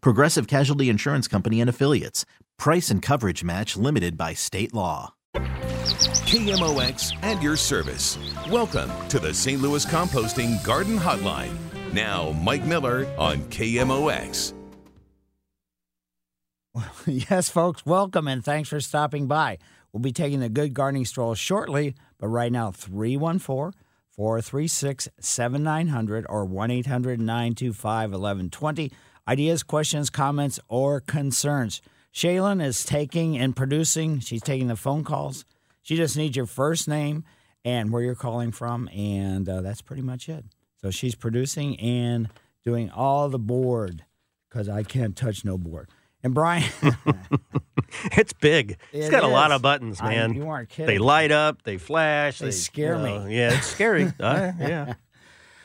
Progressive Casualty Insurance Company and Affiliates. Price and coverage match limited by state law. KMOX and your service. Welcome to the St. Louis Composting Garden Hotline. Now, Mike Miller on KMOX. yes, folks, welcome and thanks for stopping by. We'll be taking a good gardening stroll shortly, but right now, 314 436 7900 or 1 800 925 1120. Ideas, questions, comments, or concerns. Shaylin is taking and producing, she's taking the phone calls. She just needs your first name and where you're calling from, and uh, that's pretty much it. So she's producing and doing all the board because I can't touch no board. And Brian, it's big. it's It got a lot of buttons, I- man. you aren't kidding. They light up, they flash, They scare me. Yeah, it's scary. Uh, yeah.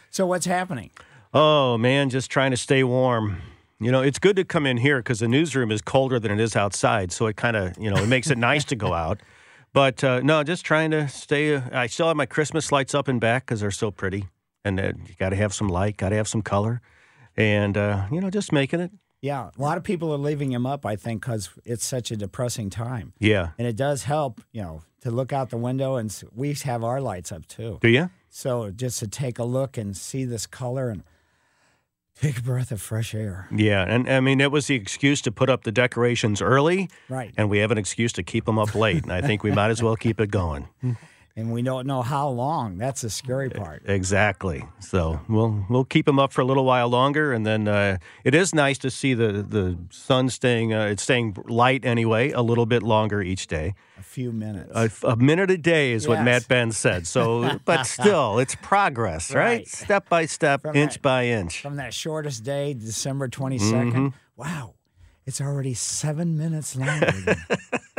so what's happening? Oh man, just trying to stay warm. You know, it's good to come in here because the newsroom is colder than it is outside, so it kind of, you know, it makes it nice to go out. But uh, no, just trying to stay. Uh, I still have my Christmas lights up and back because they're so pretty, and uh, you got to have some light, got to have some color, and uh, you know, just making it. Yeah, a lot of people are leaving them up, I think, because it's such a depressing time. Yeah. And it does help, you know, to look out the window and we have our lights up too. Do you? So just to take a look and see this color and take a breath of fresh air. Yeah, and I mean, it was the excuse to put up the decorations early, Right. and we have an excuse to keep them up late. And I think we might as well keep it going. And we don't know how long. That's the scary part. Exactly. So we'll we'll keep them up for a little while longer, and then uh, it is nice to see the the sun staying uh, it's staying light anyway a little bit longer each day. A few minutes. A, a minute a day is what Matt Ben said. So, but still, it's progress, right? Right. Step by step, From inch that- by inch. From that shortest day, December 22nd. Mm-hmm. Wow. It's already seven minutes longer.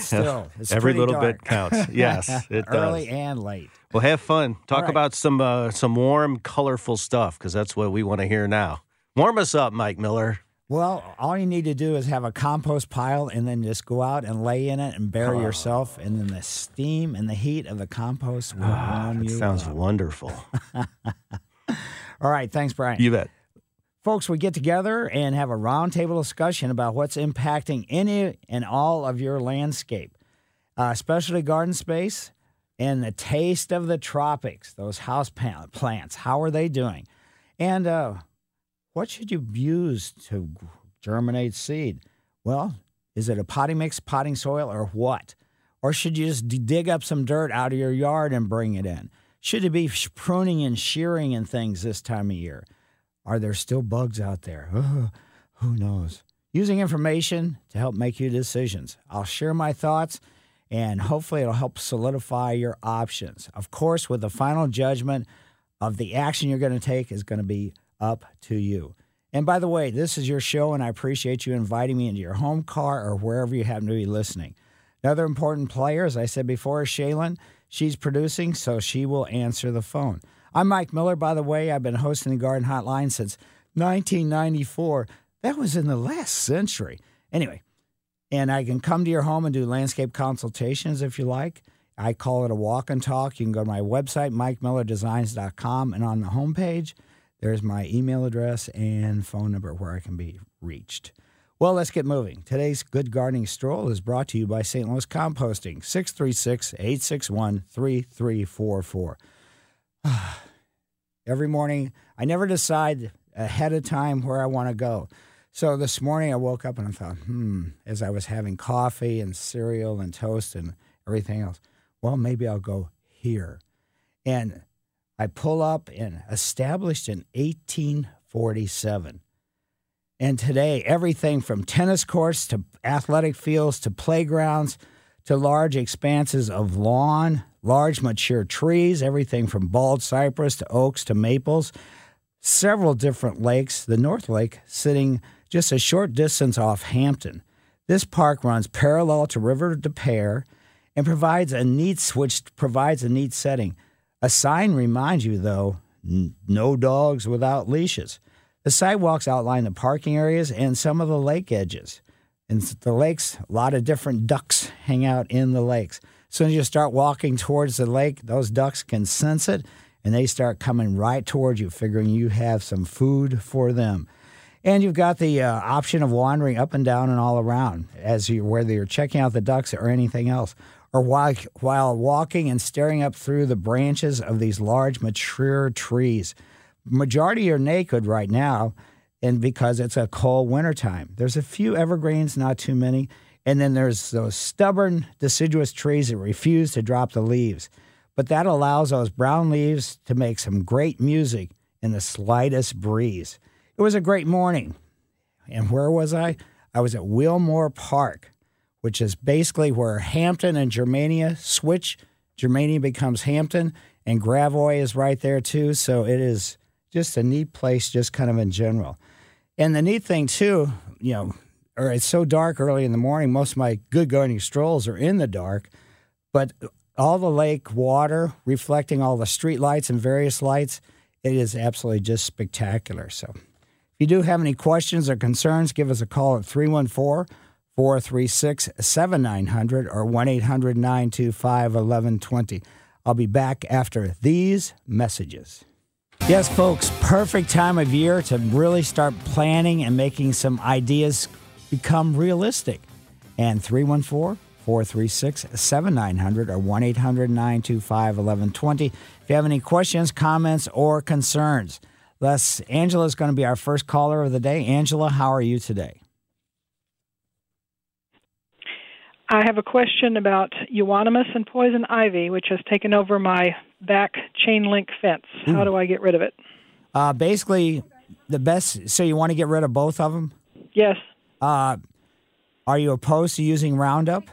still, Every little dark. bit counts. Yes, it does. Early does. and late. Well, have fun. Talk right. about some uh, some warm, colorful stuff because that's what we want to hear now. Warm us up, Mike Miller. Well, all you need to do is have a compost pile and then just go out and lay in it and bury yourself. And then the steam and the heat of the compost will warm That you sounds up. wonderful. All right. Thanks, Brian. You bet. Folks, we get together and have a roundtable discussion about what's impacting any and all of your landscape, uh, especially garden space and the taste of the tropics, those house plants. How are they doing? And uh, what should you use to germinate seed? Well, is it a potting mix, potting soil, or what? Or should you just dig up some dirt out of your yard and bring it in? Should you be pruning and shearing and things this time of year? Are there still bugs out there? Ugh, who knows? Using information to help make you decisions. I'll share my thoughts and hopefully it'll help solidify your options. Of course, with the final judgment of the action you're going to take is going to be up to you. And by the way, this is your show, and I appreciate you inviting me into your home car or wherever you happen to be listening. Another important player, as I said before, is Shaylin. She's producing, so she will answer the phone. I'm Mike Miller, by the way. I've been hosting the Garden Hotline since 1994. That was in the last century. Anyway, and I can come to your home and do landscape consultations if you like. I call it a walk and talk. You can go to my website, mikemillerdesigns.com, and on the homepage, there's my email address and phone number where I can be reached. Well, let's get moving. Today's Good Gardening Stroll is brought to you by St. Louis Composting, 636 861 3344. Every morning, I never decide ahead of time where I want to go. So this morning I woke up and I thought, hmm, as I was having coffee and cereal and toast and everything else, well, maybe I'll go here. And I pull up and established in 1847. And today, everything from tennis courts to athletic fields to playgrounds to large expanses of lawn, large mature trees, everything from bald cypress to oaks to maples, several different lakes, the North Lake sitting just a short distance off Hampton. This park runs parallel to River De Peres and provides a neat which provides a neat setting. A sign reminds you though, no dogs without leashes. The sidewalks outline the parking areas and some of the lake edges. In the lakes, a lot of different ducks hang out in the lakes. As soon as you start walking towards the lake, those ducks can sense it and they start coming right towards you, figuring you have some food for them. And you've got the uh, option of wandering up and down and all around as you whether you're checking out the ducks or anything else, or while while walking and staring up through the branches of these large mature trees. Majority are naked right now, and because it's a cold wintertime. There's a few evergreens, not too many, and then there's those stubborn deciduous trees that refuse to drop the leaves. But that allows those brown leaves to make some great music in the slightest breeze. It was a great morning. And where was I? I was at Willmore Park, which is basically where Hampton and Germania switch. Germania becomes Hampton, and Gravois is right there too. So it is just a neat place, just kind of in general. And the neat thing too, you know, or it's so dark early in the morning, most of my good going strolls are in the dark, but all the lake water reflecting all the street lights and various lights, it is absolutely just spectacular. So if you do have any questions or concerns, give us a call at 314 436 7900 or 1 800 925 1120. I'll be back after these messages. Yes, folks, perfect time of year to really start planning and making some ideas become realistic. And 314 436 7900 or 1 800 925 1120. If you have any questions, comments, or concerns, Les, Angela is going to be our first caller of the day. Angela, how are you today? I have a question about euonymus and poison ivy, which has taken over my back chain link fence. How do I get rid of it? Uh, basically, the best. So you want to get rid of both of them? Yes. Uh, are you opposed to using Roundup?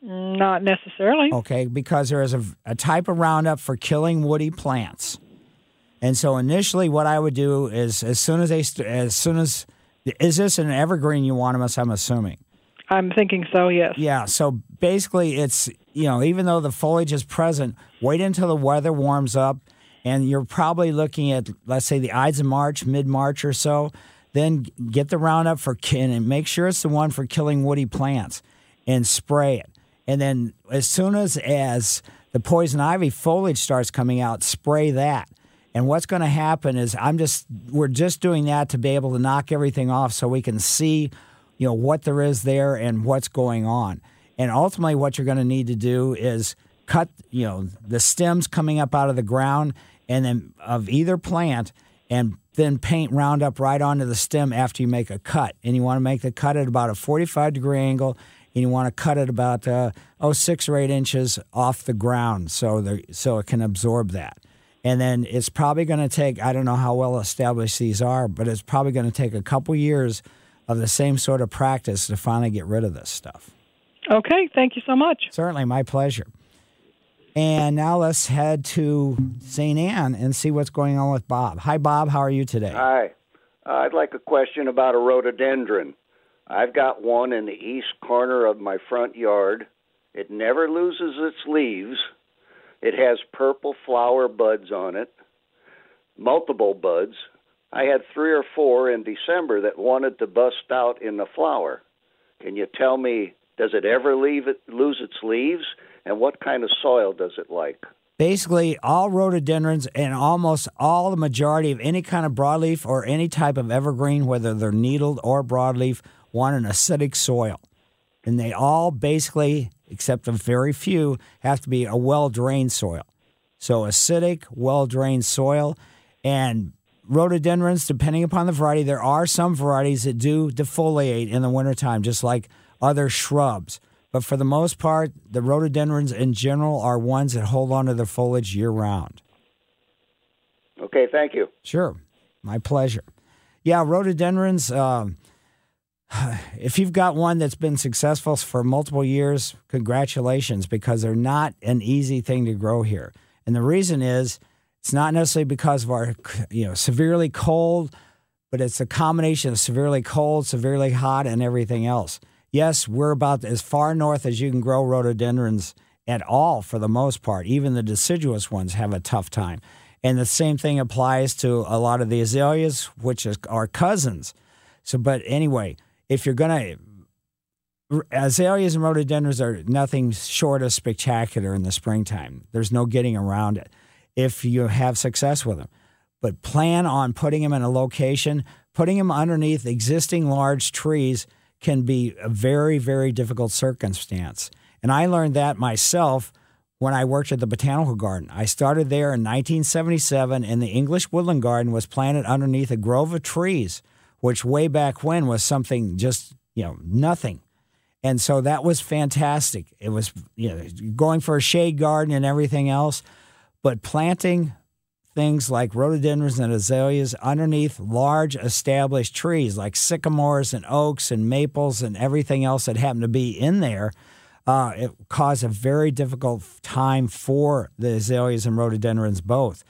Not necessarily. Okay, because there is a, a type of Roundup for killing woody plants. And so initially, what I would do is as soon as they, as soon as, is this an evergreen You want euonymus? I'm assuming. I'm thinking so. Yes. Yeah. So basically, it's you know even though the foliage is present, wait until the weather warms up, and you're probably looking at let's say the Ides of March, mid March or so. Then get the Roundup for kin and make sure it's the one for killing woody plants, and spray it. And then as soon as as the poison ivy foliage starts coming out, spray that. And what's going to happen is I'm just we're just doing that to be able to knock everything off so we can see, you know, what there is there and what's going on. And ultimately what you're going to need to do is cut, you know, the stems coming up out of the ground and then of either plant and then paint Roundup right onto the stem after you make a cut. And you want to make the cut at about a 45 degree angle and you want to cut it about uh, oh six or eight inches off the ground so the, so it can absorb that. And then it's probably going to take, I don't know how well established these are, but it's probably going to take a couple years of the same sort of practice to finally get rid of this stuff. Okay, thank you so much. Certainly, my pleasure. And now let's head to St. Ann and see what's going on with Bob. Hi, Bob. How are you today? Hi. Uh, I'd like a question about a rhododendron. I've got one in the east corner of my front yard. It never loses its leaves it has purple flower buds on it, multiple buds. I had three or four in December that wanted to bust out in the flower. Can you tell me, does it ever leave it, lose its leaves? And what kind of soil does it like? Basically, all rhododendrons and almost all the majority of any kind of broadleaf or any type of evergreen, whether they're needled or broadleaf, want an acidic soil. And they all basically except a very few, have to be a well drained soil. So acidic, well drained soil. And rhododendrons, depending upon the variety, there are some varieties that do defoliate in the wintertime, just like other shrubs. But for the most part, the rhododendrons in general are ones that hold on to their foliage year round. Okay, thank you. Sure, my pleasure. Yeah, rhododendrons. Um, if you've got one that's been successful for multiple years, congratulations, because they're not an easy thing to grow here. And the reason is it's not necessarily because of our, you know, severely cold, but it's a combination of severely cold, severely hot, and everything else. Yes, we're about as far north as you can grow rhododendrons at all for the most part. Even the deciduous ones have a tough time. And the same thing applies to a lot of the azaleas, which is our cousins. So, but anyway, if you're going to, azaleas and rhododendrons are nothing short of spectacular in the springtime. There's no getting around it if you have success with them. But plan on putting them in a location, putting them underneath existing large trees can be a very, very difficult circumstance. And I learned that myself when I worked at the Botanical Garden. I started there in 1977, and the English Woodland Garden was planted underneath a grove of trees, which way back when was something just, you know, nothing. And so that was fantastic. It was, you know, going for a shade garden and everything else, but planting things like rhododendrons and azaleas underneath large established trees like sycamores and oaks and maples and everything else that happened to be in there. Uh, it caused a very difficult time for the azaleas and rhododendrons both.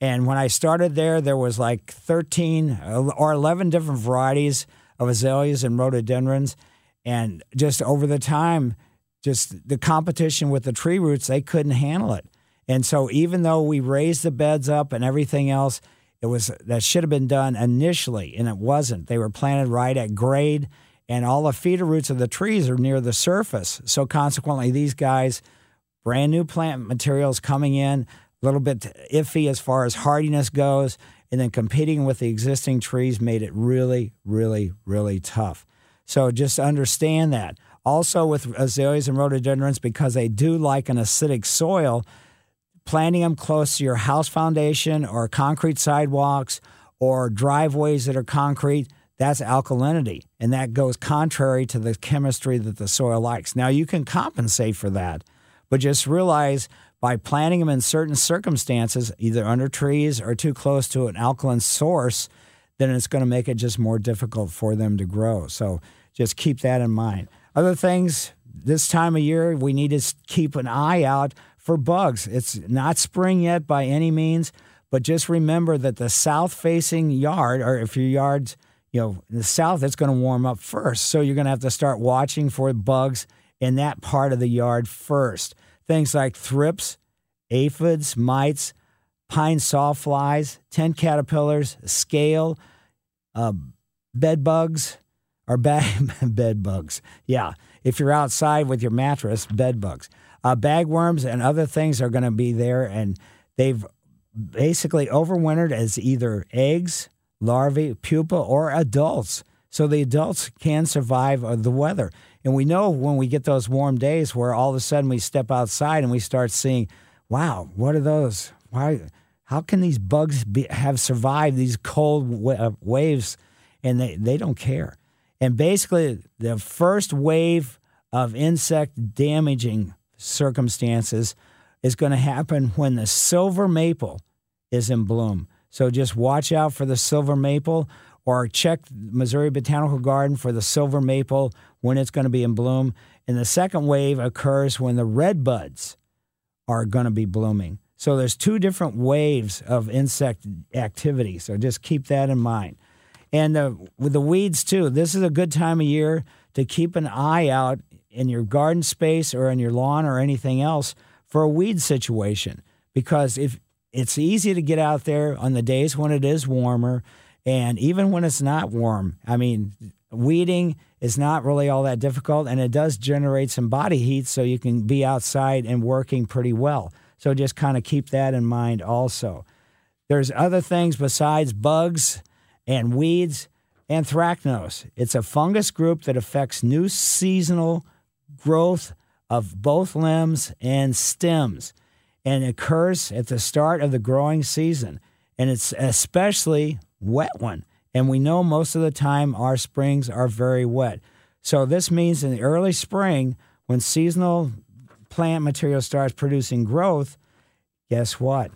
And when I started there, there was like 13 or 11 different varieties of azaleas and rhododendrons. And just over the time, just the competition with the tree roots, they couldn't handle it. And so even though we raised the beds up and everything else, it was that should have been done initially, and it wasn't. They were planted right at grade, and all the feeder roots of the trees are near the surface. So consequently, these guys, brand new plant materials coming in, a little bit iffy as far as hardiness goes, and then competing with the existing trees made it really, really, really tough. So just understand that. Also, with azaleas and rhododendrons, because they do like an acidic soil, planting them close to your house foundation or concrete sidewalks or driveways that are concrete, that's alkalinity. And that goes contrary to the chemistry that the soil likes. Now, you can compensate for that, but just realize by planting them in certain circumstances, either under trees or too close to an alkaline source, then it's going to make it just more difficult for them to grow. So just keep that in mind. Other things, this time of year, we need to keep an eye out for bugs. It's not spring yet by any means, but just remember that the south facing yard, or if your yard's you know, the south, it's going to warm up first. So you're going to have to start watching for bugs in that part of the yard first. Things like thrips, aphids, mites, pine sawflies, tent caterpillars, scale, uh, bed bugs, or bed bugs. Yeah, if you're outside with your mattress, bed bugs. Uh, bagworms and other things are going to be there, and they've basically overwintered as either eggs, larvae, pupa, or adults. So the adults can survive uh, the weather. And we know when we get those warm days where all of a sudden we step outside and we start seeing, wow, what are those? Why? How can these bugs be, have survived these cold wa- uh, waves? And they, they don't care. And basically, the first wave of insect damaging circumstances is going to happen when the silver maple is in bloom. So just watch out for the silver maple or check Missouri Botanical Garden for the silver maple when it's going to be in bloom. And the second wave occurs when the red buds are going to be blooming. So there's two different waves of insect activity. So just keep that in mind. And uh, with the weeds too, this is a good time of year to keep an eye out in your garden space or in your lawn or anything else for a weed situation because if it's easy to get out there on the days when it is warmer and even when it's not warm. I mean, weeding is not really all that difficult and it does generate some body heat so you can be outside and working pretty well. So just kind of keep that in mind also. There's other things besides bugs and weeds. Anthracnose. It's a fungus group that affects new seasonal growth of both limbs and stems and occurs at the start of the growing season. and it's especially wet one. And we know most of the time our springs are very wet. So this means in the early spring, when seasonal plant material starts producing growth, guess what?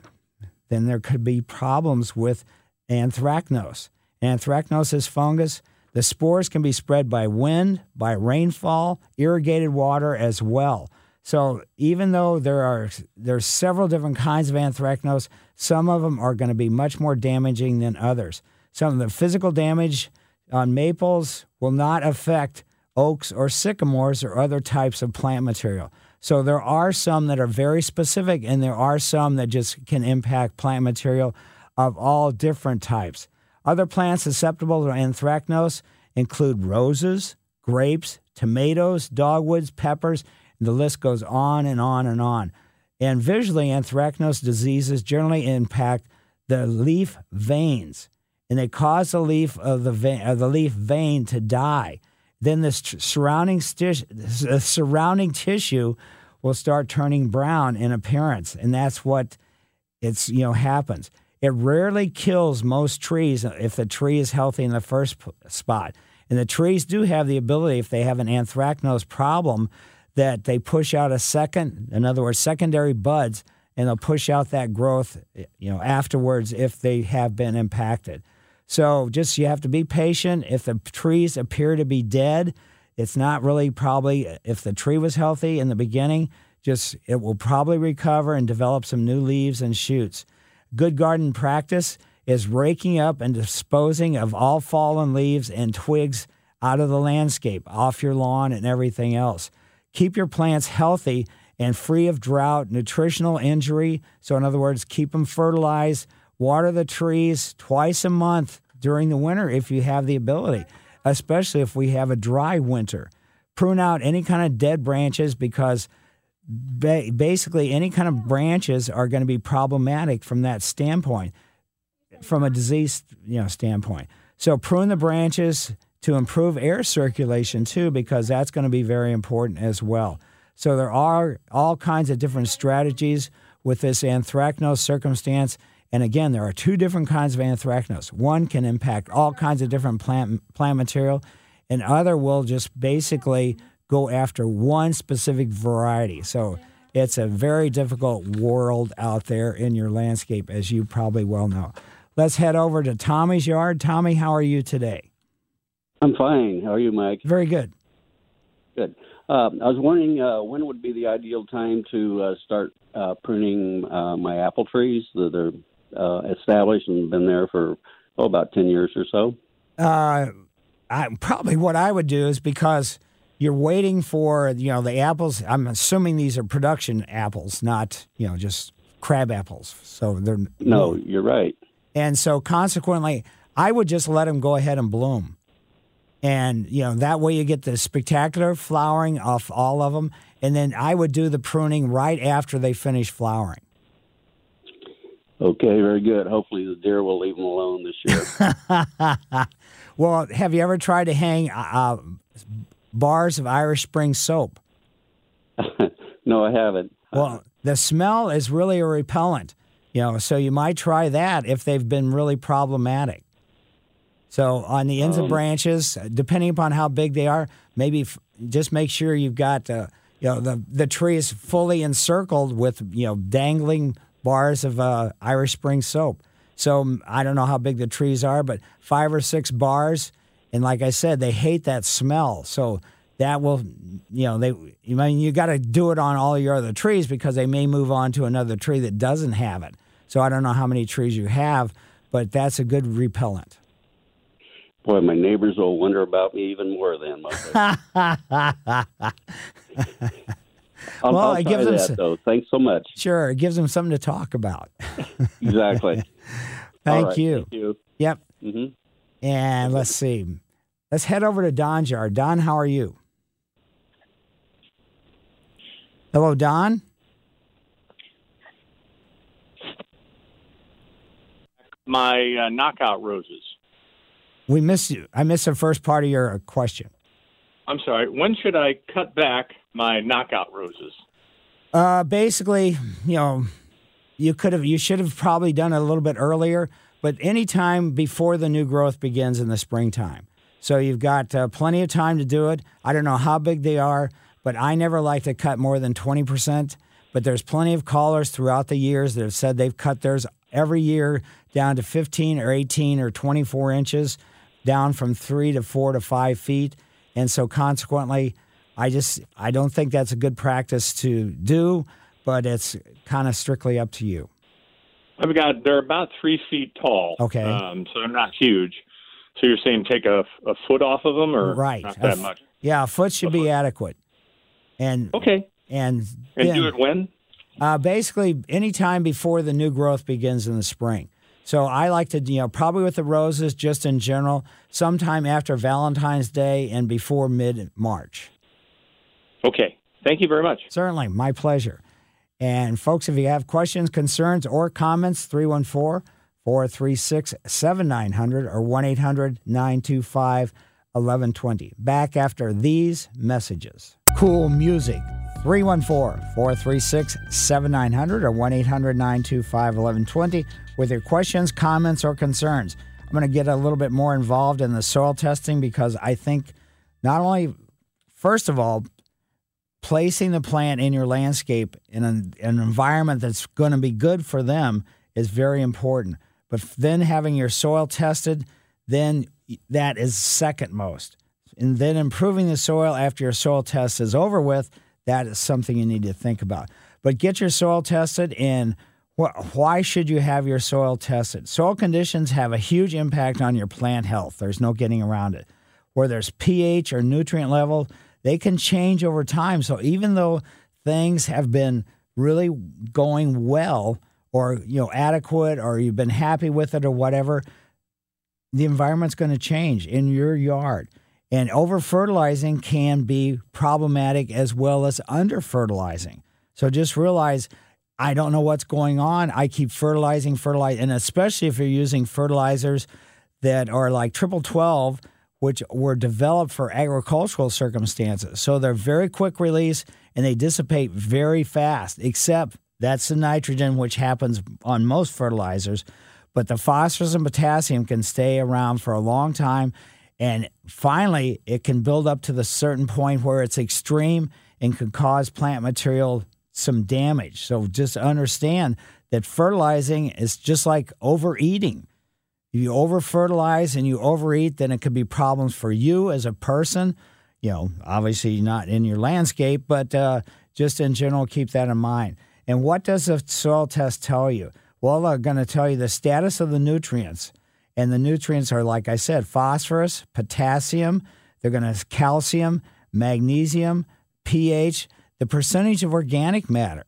Then there could be problems with anthracnose. Anthracnose is fungus. The spores can be spread by wind, by rainfall, irrigated water as well. So even though there are there's several different kinds of anthracnose, some of them are going to be much more damaging than others. Some of the physical damage on maples will not affect oaks or sycamores or other types of plant material. So there are some that are very specific, and there are some that just can impact plant material of all different types. Other plants susceptible to anthracnose include roses, grapes, tomatoes, dogwoods, peppers, and the list goes on and on and on. And visually, anthracnose diseases generally impact the leaf veins, and they cause the leaf of the vein, of uh, the leaf vein to die. Then the surrounding sti- the surrounding tissue will start turning brown in appearance, and that's what it's you know happens. It rarely kills most trees if the tree is healthy in the first spot. And the trees do have the ability, if they have an anthracnose problem, that they push out a second, in other words, secondary buds, and they'll push out that growth, you know, afterwards if they have been impacted. So just you have to be patient. If the trees appear to be dead, it's not really probably if the tree was healthy in the beginning, just it will probably recover and develop some new leaves and shoots. Good garden practice is raking up and disposing of all fallen leaves and twigs out of the landscape, off your lawn, and everything else. Keep your plants healthy and free of drought, nutritional injury. So, in other words, keep them fertilized, water the trees twice a month during the winter if you have the ability, especially if we have a dry winter. Prune out any kind of dead branches because ba- basically any kind of branches are going to be problematic from that standpoint, from a disease you know standpoint. So prune the branches to improve air circulation too, because that's going to be very important as well. So there are all kinds of different strategies with this anthracnose circumstance. And again, there are two different kinds of anthracnose. One can impact all kinds of different plant plant material, and other will just basically go after one specific variety. So it's a very difficult world out there in your landscape, as you probably well know. Let's head over to Tommy's yard. Tommy, how are you today? I'm fine. How are you, Mike? Very good. Good. Uh, I was wondering uh, when would be the ideal time to uh, start uh, pruning uh, my apple trees that are uh, established and been there for oh, about 10 years or so? I, probably what I would do is because you're waiting for you know the apples. I'm assuming these are production apples, not you know just crab apples. So they're no, you're right. And so consequently, I would just let them go ahead and bloom, and you know that way you get the spectacular flowering off all of them, and then I would do the pruning right after they finish flowering. Okay, very good. Hopefully the deer will leave them alone this year. well, have you ever tried to hang uh, bars of Irish Spring soap? no, I haven't. Well, the smell is really a repellent, you know, so you might try that if they've been really problematic. So on the ends um, of branches, depending upon how big they are, maybe f- just make sure you've got uh, you know the the tree is fully encircled with you know dangling bars of uh, Irish Spring soap. So I don't know how big the trees are, but five or six bars and like I said, they hate that smell. So that will, you know, they. I mean, you got to do it on all your other trees because they may move on to another tree that doesn't have it. So I don't know how many trees you have, but that's a good repellent. Boy, my neighbors will wonder about me even more then. I'll, well, I'll it gives them that, though. Thanks so much. Sure, it gives them something to talk about. exactly. Thank, right, you. thank you. Yep. Mm-hmm. And let's see. Let's head over to Don's yard. Don, how are you? Hello, Don. My uh, knockout roses. We miss you. I missed the first part of your question. I'm sorry. When should I cut back my knockout roses? Uh, basically, you know, you could have, you should have probably done it a little bit earlier, but anytime before the new growth begins in the springtime. So you've got uh, plenty of time to do it. I don't know how big they are, but I never like to cut more than 20%. But there's plenty of callers throughout the years that have said they've cut theirs every year down to 15 or 18 or 24 inches, down from three to four to five feet. And so consequently, I just I don't think that's a good practice to do, but it's kind of strictly up to you. I've got they're about three feet tall. Okay. Um, so they're not huge. So you're saying take a, a foot off of them, or right? not that f- much? Yeah, a foot should be adequate. And Okay. and And do it when? Uh, basically, anytime before the new growth begins in the spring. So I like to, you know, probably with the roses, just in general, sometime after Valentine's Day and before mid March. Okay. Thank you very much. Certainly, my pleasure. And folks, if you have questions, concerns, or comments, 314 436 7900 or 1 800 925 1120. Back after these messages. Cool music. 314 436 7900 or 1 800 925 1120 with your questions, comments, or concerns. I'm going to get a little bit more involved in the soil testing because I think not only, first of all, placing the plant in your landscape in an, an environment that's going to be good for them is very important. But then having your soil tested, then that is second most. And then improving the soil after your soil test is over with, that is something you need to think about. But get your soil tested and why should you have your soil tested? Soil conditions have a huge impact on your plant health. There's no getting around it. Where there's pH or nutrient level, they can change over time. So even though things have been really going well or you know adequate or you've been happy with it or whatever, the environment's going to change in your yard. And over fertilizing can be problematic as well as under fertilizing. So just realize I don't know what's going on. I keep fertilizing, fertilizing, and especially if you're using fertilizers that are like triple 12, which were developed for agricultural circumstances. So they're very quick release and they dissipate very fast, except that's the nitrogen, which happens on most fertilizers. But the phosphorus and potassium can stay around for a long time. And finally, it can build up to the certain point where it's extreme and can cause plant material some damage. So just understand that fertilizing is just like overeating. If you over fertilize and you overeat, then it could be problems for you as a person. You know, obviously not in your landscape, but uh, just in general, keep that in mind. And what does a soil test tell you? Well, they're going to tell you the status of the nutrients. And the nutrients are, like I said, phosphorus, potassium, they're going to calcium, magnesium, pH, the percentage of organic matter.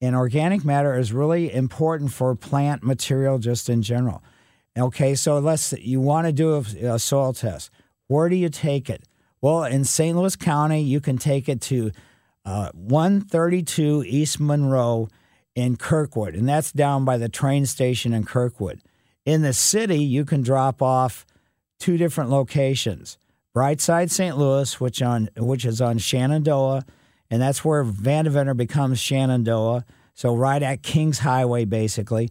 And organic matter is really important for plant material just in general. Okay, so let's you want to do a, a soil test. Where do you take it? Well, in St. Louis County, you can take it to uh, 132 East Monroe in Kirkwood, and that's down by the train station in Kirkwood. In the city, you can drop off two different locations: Brightside St. Louis, which on which is on Shenandoah, and that's where Vandeventer becomes Shenandoah. So right at Kingshighway, basically,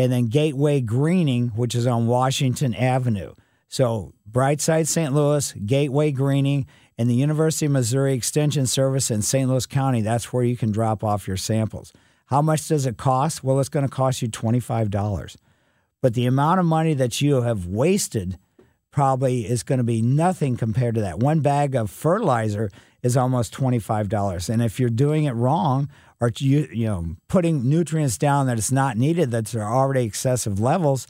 and then Gateway Greening, which is on Washington Avenue. So Brightside St. Louis, Gateway Greening, and the University of Missouri Extension Service in St. Louis County. That's where you can drop off your samples. How much does it cost? Well, it's going to cost you $25. But the amount of money that you have wasted probably is going to be nothing compared to that. One bag of fertilizer is almost $25. And if you're doing it wrong or you you know putting nutrients down that it's not needed that are already excessive levels,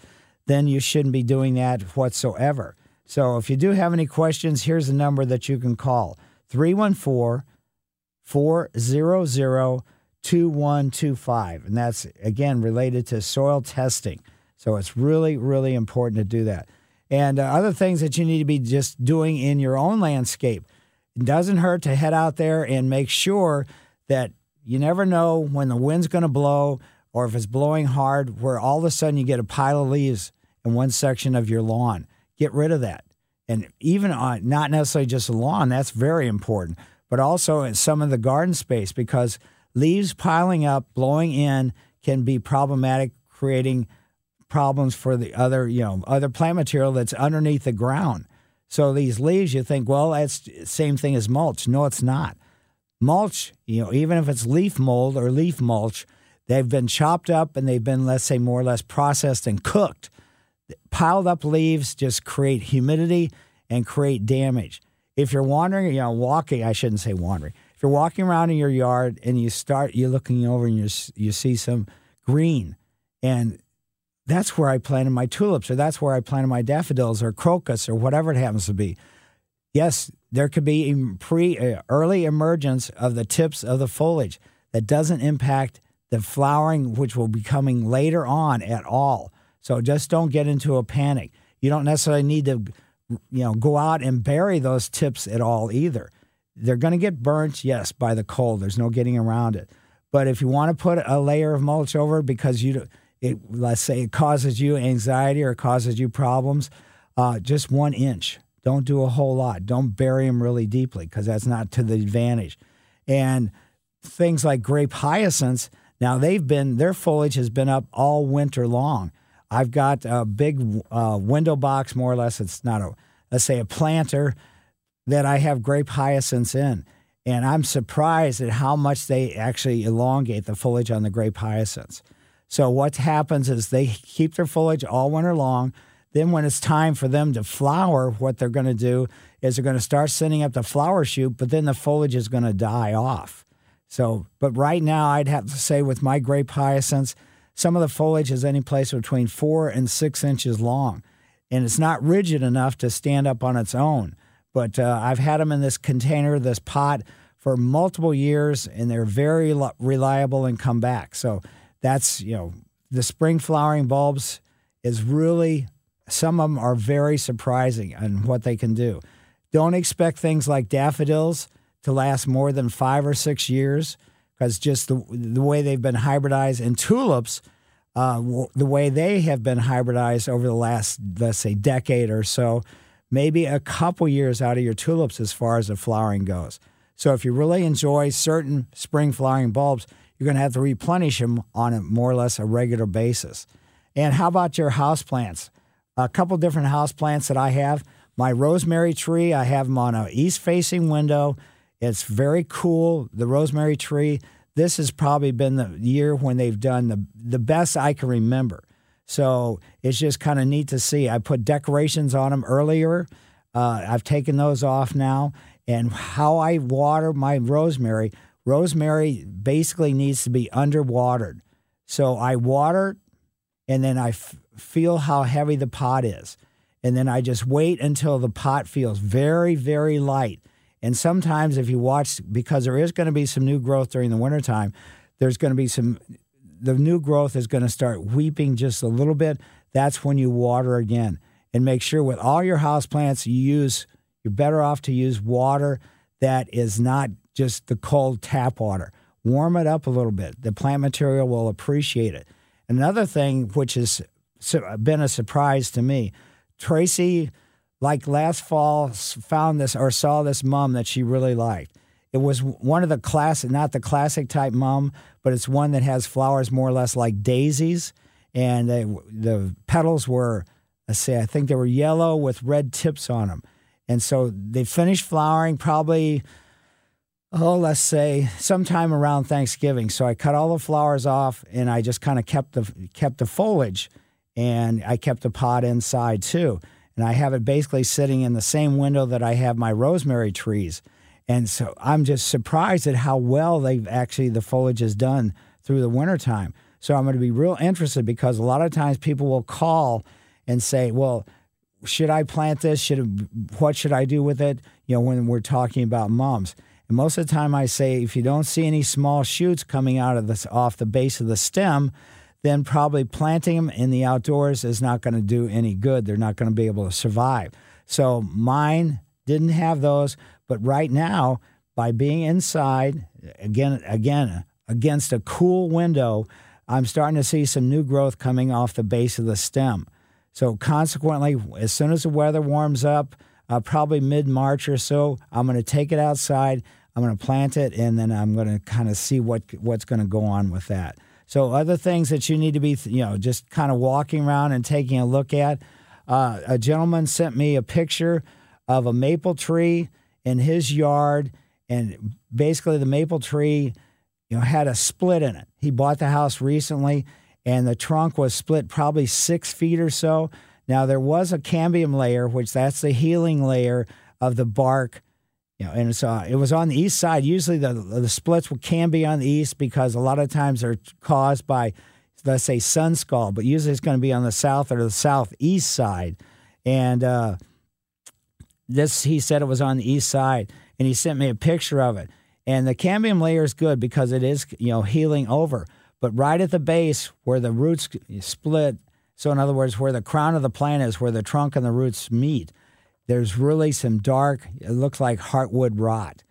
then you shouldn't be doing that whatsoever. So if you do have any questions, here's a number that you can call 314 400 2125. And that's, again, related to soil testing. So it's really, really important to do that. And uh, other things that you need to be just doing in your own landscape. It doesn't hurt to head out there and make sure that you never know when the wind's going to blow or if it's blowing hard, where all of a sudden you get a pile of leaves in one section of your lawn. Get rid of that. And even on not necessarily just a lawn, that's very important, but also in some of the garden space because leaves piling up, blowing in can be problematic, creating problems for the other, you know, other plant material that's underneath the ground. So these leaves, you think, well, that's the same thing as mulch. No, it's not. Mulch, you know, even if it's leaf mold or leaf mulch, they've been chopped up and they've been, let's say, more or less processed and cooked. Piled up leaves just create humidity and create damage. If you're wandering, you know, walking, I shouldn't say wandering. If you're walking around in your yard and you start, you're looking over and you you see some green, and that's where I planted my tulips, or that's where I planted my daffodils, or crocus, or whatever it happens to be. Yes, there could be pre uh, early emergence of the tips of the foliage that doesn't impact the flowering, which will be coming later on at all. So just don't get into a panic. You don't necessarily need to, you know, go out and bury those tips at all either. They're going to get burnt, yes, by the cold. There's no getting around it. But if you want to put a layer of mulch over because you, it, let's say it causes you anxiety or causes you problems, uh, just one inch. Don't do a whole lot. Don't bury them really deeply because that's not to the advantage. And things like grape hyacinths, now they've been their foliage has been up all winter long. I've got a big uh, window box, more or less. It's not a let's say a planter that I have grape hyacinths in, and I'm surprised at how much they actually elongate the foliage on the grape hyacinths. So what happens is they keep their foliage all winter long. Then when it's time for them to flower, what they're going to do is they're going to start sending up the flower shoot, but then the foliage is going to die off. So, but right now, I'd have to say with my grape hyacinths, some of the foliage is any place between four and six inches long, and it's not rigid enough to stand up on its own. But uh, I've had them in this container, this pot, for multiple years, and they're very reliable and come back. So that's you know the spring flowering bulbs is really some of them are very surprising on what they can do. Don't expect things like daffodils to last more than five or six years because just the, the way they've been hybridized and tulips, uh, the way they have been hybridized over the last, let's say, decade or so, maybe a couple years out of your tulips as far as the flowering goes. So if you really enjoy certain spring flowering bulbs, you're going to have to replenish them on a more or less a regular basis. And how about your house plants? A couple different house plants that I have. My rosemary tree, I have them on an east facing window it's very cool. The rosemary tree. This has probably been the year when they've done the the best I can remember. So it's just kind of neat to see. I put decorations on them earlier. Uh, I've taken those off now. And how I water my rosemary, rosemary basically needs to be underwatered. So I water and then I f- feel how heavy the pot is. And then I just wait until the pot feels very, very light. And sometimes, if you watch, because there is going to be some new growth during the wintertime, there's going to be some, the new growth is going to start weeping just a little bit. That's when you water again. And make sure with all your house plants, you use, you're better off to use water that is not just the cold tap water. Warm it up a little bit. The plant material will appreciate it. Another thing, which has been a surprise to me, Tracy like last fall found this or saw this mum that she really liked. It was one of the classic, not the classic type mum, but it's one that has flowers more or less like daisies, and they, the petals were, let's say, I think they were yellow with red tips on them, and so they finished flowering probably, oh, let's say sometime around Thanksgiving. So I cut all the flowers off, and I just kind of kept the kept the foliage, and I kept the pot inside too and I have it basically sitting in the same window that I have my rosemary trees. And so I'm just surprised at how well they've actually, the foliage is done through the wintertime. So I'm going to be real interested because a lot of times people will call and say, well, should I plant this? Should what should I do with it? You know, when we're talking about mums. And most of the time I say if you don't see any small shoots coming out of this off the base of the stem, then probably planting them in the outdoors is not going to do any good. They're not going to be able to survive. So mine didn't have those, but right now, by being inside, again, again, against a cool window, I'm starting to see some new growth coming off the base of the stem. So consequently, as soon as the weather warms up, uh, probably mid March or so, I'm going to take it outside. I'm going to plant it, and then I'm going to kind of see what what's going to go on with that. So other things that you need to be, you know, just kind of walking around and taking a look at. Uh, a gentleman sent me a picture of a maple tree in his yard, and basically the maple tree, you know, had a split in it. He bought the house recently, and the trunk was split probably six feet or so. Now there was a cambium layer, which that's the healing layer of the bark. You know, and so it was on the east side. Usually the the splits can be on the east because a lot of times they're caused by, let's say, sun scald, but usually it's going to be on the south or the southeast side. And uh, this, he said it was on the east side, and he sent me a picture of it. And the cambium layer is good because it is, you know, healing over. But right at the base where the roots split, so in other words, where the crown of the plant is, where the trunk and the roots meet, there's really some dark, it looks like heartwood rot.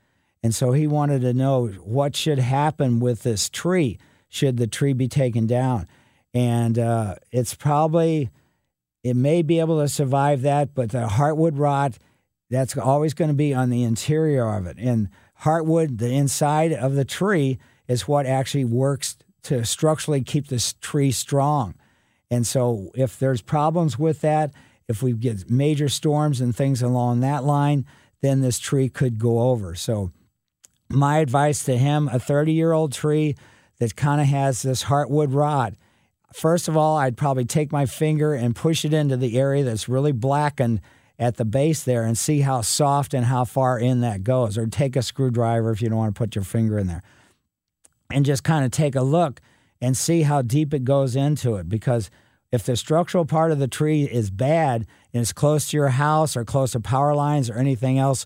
And so he wanted to know what should happen with this tree. Should the tree be taken down? And uh, it's probably, it may be able to survive that, but the heartwood rot, that's always going to be on the interior of it. And heartwood, the inside of the tree, is what actually works to structurally keep this tree strong. And so if there's problems with that, if we get major storms and things along that line, then this tree could go over. So my advice to him, a 30 year old tree that kind of has this heartwood rot, first of all, I'd probably take my finger and push it into the area that's really blackened at the base there and see how soft and how far in that goes. Or take a screwdriver if you don't want to put your finger in there. And just kind of take a look and see how deep it goes into it. Because if the structural part of the tree is bad and it's close to your house or close to power lines or anything else,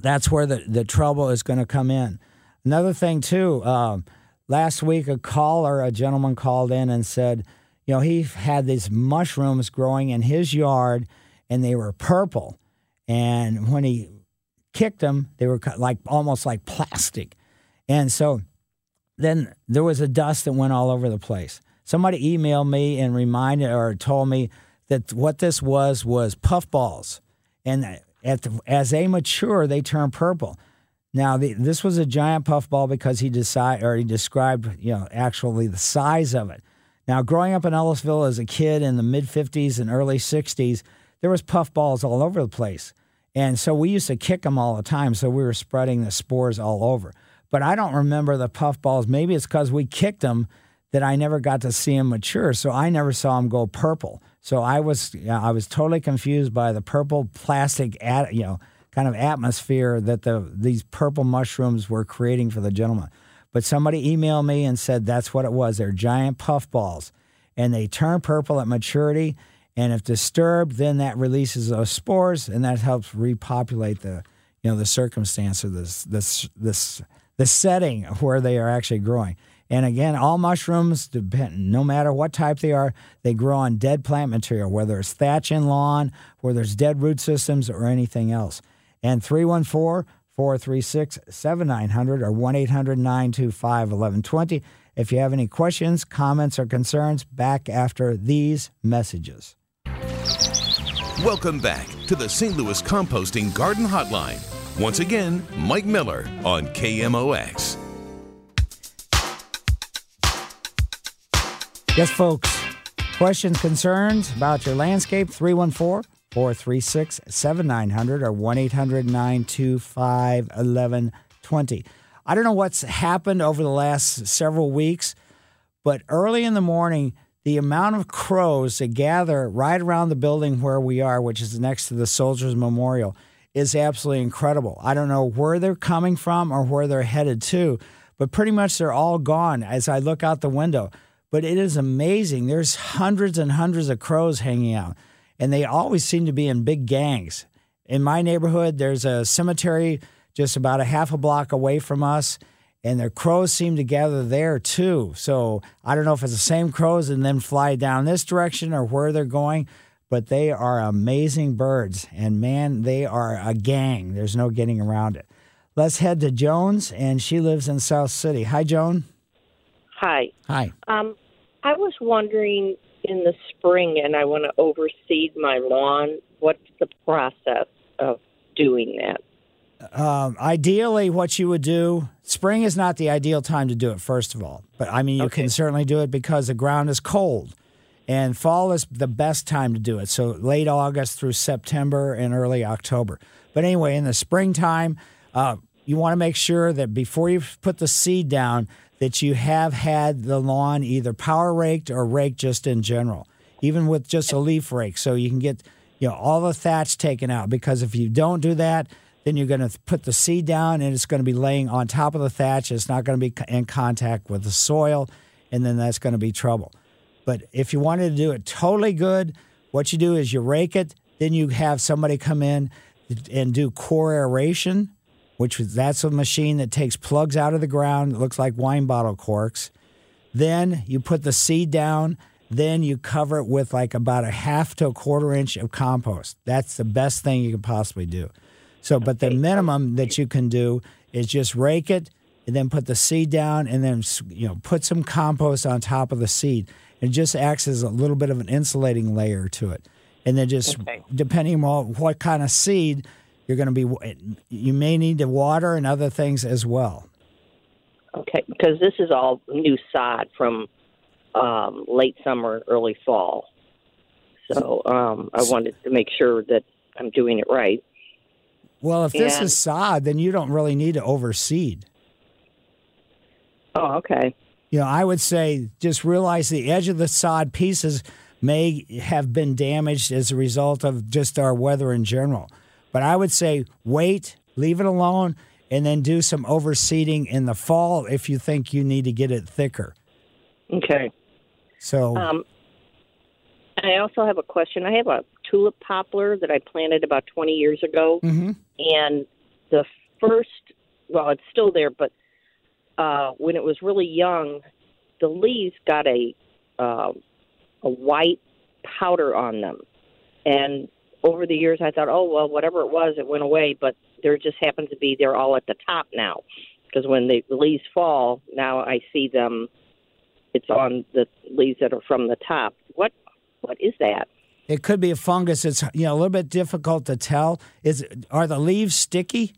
that's where the, the trouble is going to come in. Another thing, too, um, last week a caller, a gentleman called in and said, you know, he had these mushrooms growing in his yard and they were purple. And when he kicked them, they were like almost like plastic. And so then there was a dust that went all over the place. Somebody emailed me and reminded or told me that what this was was puffballs. And the, as they mature, they turn purple. Now, the, this was a giant puffball because he decided or he described, you know, actually the size of it. Now, growing up in Ellisville as a kid in the mid 50s and early 60s, there was puffballs all over the place. And so we used to kick them all the time. So we were spreading the spores all over. But I don't remember the puffballs. Maybe it's because we kicked them that I never got to see him mature. So I never saw him go purple. So I was I was totally confused by the purple plastic, at, you know, kind of atmosphere that the these purple mushrooms were creating for the gentleman. But somebody emailed me and said that's what it was. They're giant puffballs, and they turn purple at maturity. And if disturbed, then that releases those spores, and that helps repopulate the, you know, the circumstance of this, this, this, the setting where they are actually growing. And again, all mushrooms, depend, no matter what type they are, they grow on dead plant material, whether it's thatch in lawn, whether it's dead root systems, or anything else. And 314 436 7900 or 1 800 925 1120. If you have any questions, comments, or concerns, back after these messages. Welcome back to the St. Louis Composting Garden Hotline. Once again, Mike Miller on KMOX. Yes, folks. Questions, concerns about your landscape? 314 436 7900 or 1 800 925 1120. I don't know what's happened over the last several weeks, but early in the morning, the amount of crows that gather right around the building where we are, which is next to the Soldiers Memorial, is absolutely incredible. I don't know where they're coming from or where they're headed to, but pretty much they're all gone as I look out the window. But it is amazing. There's hundreds and hundreds of crows hanging out, and they always seem to be in big gangs. In my neighborhood, there's a cemetery just about a half a block away from us and the crows seem to gather there too. So I don't know if it's the same crows and then fly down this direction or where they're going, but they are amazing birds. And man, they are a gang. There's no getting around it. Let's head to Joan's, and she lives in South City. Hi, Joan. Hi. Hi. Um, I was wondering in the spring, and I want to overseed my lawn. What's the process of doing that? Um, ideally, what you would do, spring is not the ideal time to do it, first of all. But I mean, you can certainly do it because the ground is cold. And fall is the best time to do it. So late August through September and early October. But anyway, in the springtime, uh, you want to make sure that before you put the seed down, that you have had the lawn either power raked or raked just in general, even with just a leaf rake, so you can get you know all the thatch taken out. Because if you don't do that, then you're going to put the seed down and it's going to be laying on top of the thatch. It's not going to be in contact with the soil, and then that's going to be trouble. But if you wanted to do it totally good, what you do is you rake it, then you have somebody come in and do core aeration, which is- that's a machine that takes plugs out of the ground. It looks like wine bottle corks. Then you put the seed down. Then you cover it with like about a half to a quarter inch of compost. That's the best thing you can possibly do. So, but the minimum that you can do is just rake it and then put the seed down and then you know put some compost on top of the seed. It just acts as a little bit of an insulating layer to it. And then just depending on what kind of seed you're going to be, you may need to water and other things as well. Okay, because this is all new sod from um, late summer, early fall. So um, I wanted to make sure that I'm doing it right. Well, if this And- is sod, then you don't really need to overseed. Oh, okay. You know, I would say just realize the edge of the sod pieces may have been damaged as a result of just our weather in general. But I would say wait, leave it alone, and then do some overseeding in the fall if you think you need to get it thicker. Okay. So, Um, I also have a question. I have a tulip poplar that I planted about 20 years ago, Mhm. and the first, well, it's still there, but uh, when it was really young, the leaves got a uh, a white powder on them, and over the years, I thought, oh well, whatever it was, it went away. But there just happens to be they're all at the top now, because when the leaves fall, now I see them. It's on the leaves that are from the top. What what is that? it could be a fungus. It's you know a little bit difficult to tell. Is are the leaves sticky?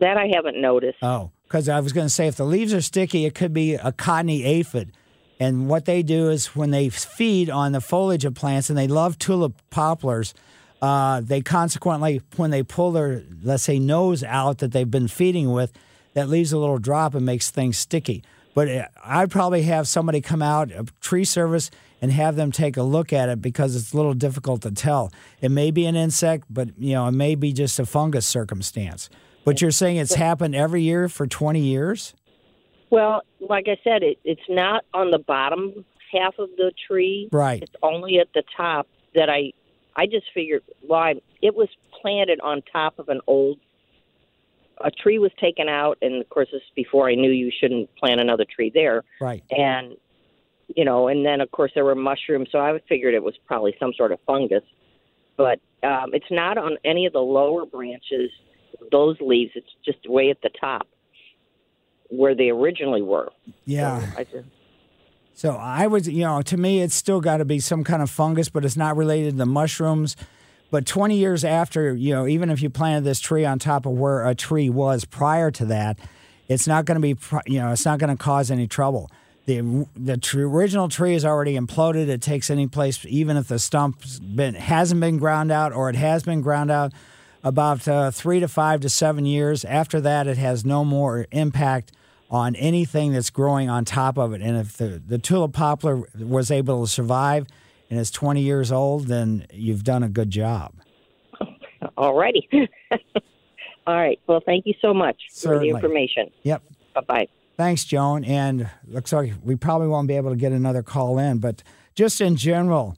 That I haven't noticed. Oh, because I was going to say if the leaves are sticky, it could be a cottony aphid. And what they do is when they feed on the foliage of plants, and they love tulip poplars, uh, they consequently, when they pull their, let's say, nose out that they've been feeding with, that leaves a little drop and makes things sticky. But uh, I'd probably have somebody come out, a tree service, and have them take a look at it because it's a little difficult to tell. It may be an insect, but you know, it may be just a fungus circumstance. But you're saying it's happened every year for 20 years? Well, like I said, it, it's not on the bottom half of the tree. Right. It's only at the top that I. I just figured. Well, I, it was planted on top of an old. A tree was taken out, and of course, this is before I knew you shouldn't plant another tree there. Right. And you know, and then of course there were mushrooms, so I figured it was probably some sort of fungus. But um, it's not on any of the lower branches. Those leaves. It's just way at the top where they originally were. Yeah. I just, So I was, you know, to me, it's still got to be some kind of fungus, but it's not related to the mushrooms. But 20 years after, you know, even if you planted this tree on top of where a tree was prior to that, it's not going to be, you know, it's not going to cause any trouble. The the tr- original tree is already imploded. It takes any place, even if the stump's been hasn't been ground out or it has been ground out, about uh, three to five to seven years. After that, it has no more impact on anything that's growing on top of it. And if the, the tulip poplar was able to survive and is 20 years old, then you've done a good job. all righty. all right. Well, thank you so much for the information. Yep. Bye bye. Thanks, Joan. And looks like we probably won't be able to get another call in, but just in general,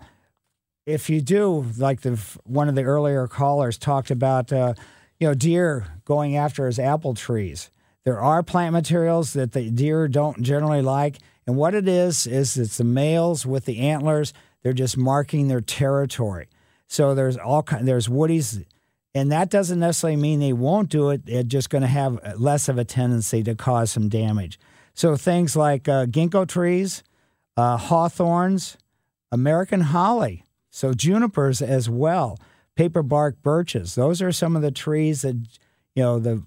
if you do, like the one of the earlier callers talked about, uh, you know, deer going after his apple trees. There are plant materials that the deer don't generally like, and what it is is it's the males with the antlers. They're just marking their territory. So there's all kind. There's woodies, and that doesn't necessarily mean they won't do it. They're just going to have less of a tendency to cause some damage. So things like uh, ginkgo trees, uh, hawthorns, American holly, so junipers as well, paper bark birches. Those are some of the trees that you know, the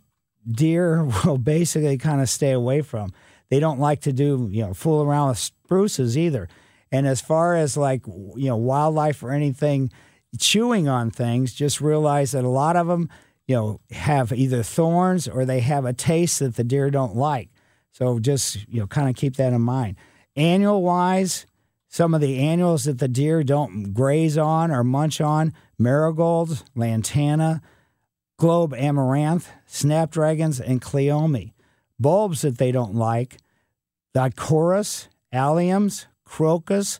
deer will basically kind of stay away from. They don't like to do, you know, fool around with spruces either. And as far as like, you know, wildlife or anything chewing on things, just realize that a lot of them, you know, have either thorns or they have a taste that the deer don't like. So just, you know, kind of keep that in mind. Annual wise, some of the annuals that the deer don't graze on or munch on marigolds, lantana, globe amaranth, snapdragons, and cleome. Bulbs that they don't like, dichorus, alliums, crocus,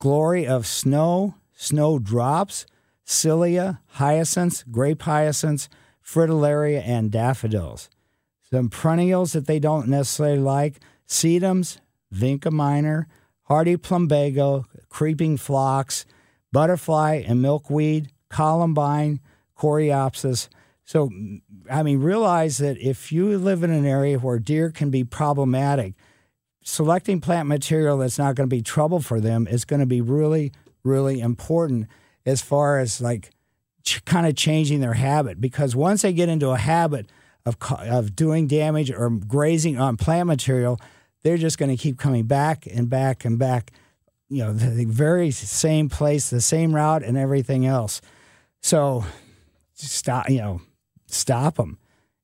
glory of snow, snowdrops, scilla, hyacinths, grape hyacinths, fritillaria, and daffodils. Some perennials that they don't necessarily like sedums, vinca minor, hardy plumbago, creeping phlox, butterfly and milkweed, columbine, coreopsis. So, I mean, realize that if you live in an area where deer can be problematic, selecting plant material that's not going to be trouble for them is going to be really, really important as far as like ch- kind of changing their habit. Because once they get into a habit of, of doing damage or grazing on plant material, they're just going to keep coming back and back and back. You know, the, the very same place, the same route, and everything else. So, stop. You know, stop them.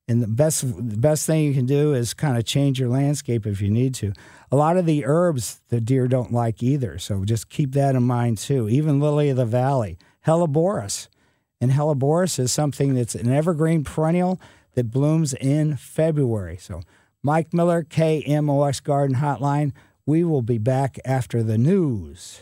And the best the best thing you can do is kind of change your landscape if you need to. A lot of the herbs the deer don't like either, so just keep that in mind too. Even lily of the valley, helleborus, and helleborus is something that's an evergreen perennial that blooms in February. So, Mike Miller, KMOX Garden Hotline. We will be back after the news.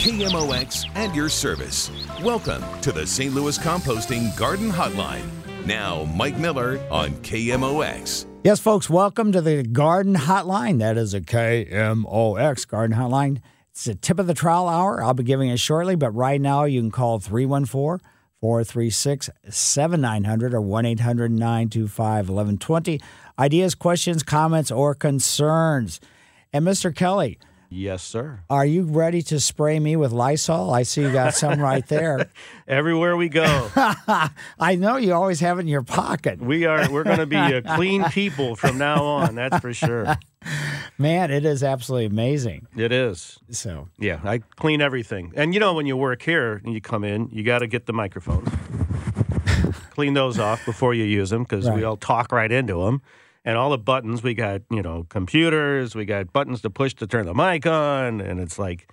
KMOX and your service. Welcome to the St. Louis Composting Garden Hotline. Now, Mike Miller on KMOX. Yes, folks, welcome to the Garden Hotline. That is a KMOX Garden Hotline. It's the tip of the trial hour. I'll be giving it shortly, but right now you can call 314 436 7900 or 1 800 925 1120. Ideas, questions, comments, or concerns. And Mr. Kelly, Yes, sir. are you ready to spray me with Lysol? I see you got some right there. Everywhere we go, I know you always have it in your pocket. we are we're going to be a clean people from now on. That's for sure. Man, it is absolutely amazing. It is. So, Yeah, I clean everything. And you know, when you work here and you come in, you got to get the microphones, clean those off before you use them because Right. we all talk right into them. And all the buttons, we got, you know, computers, we got buttons to push to turn the mic on. And it's like,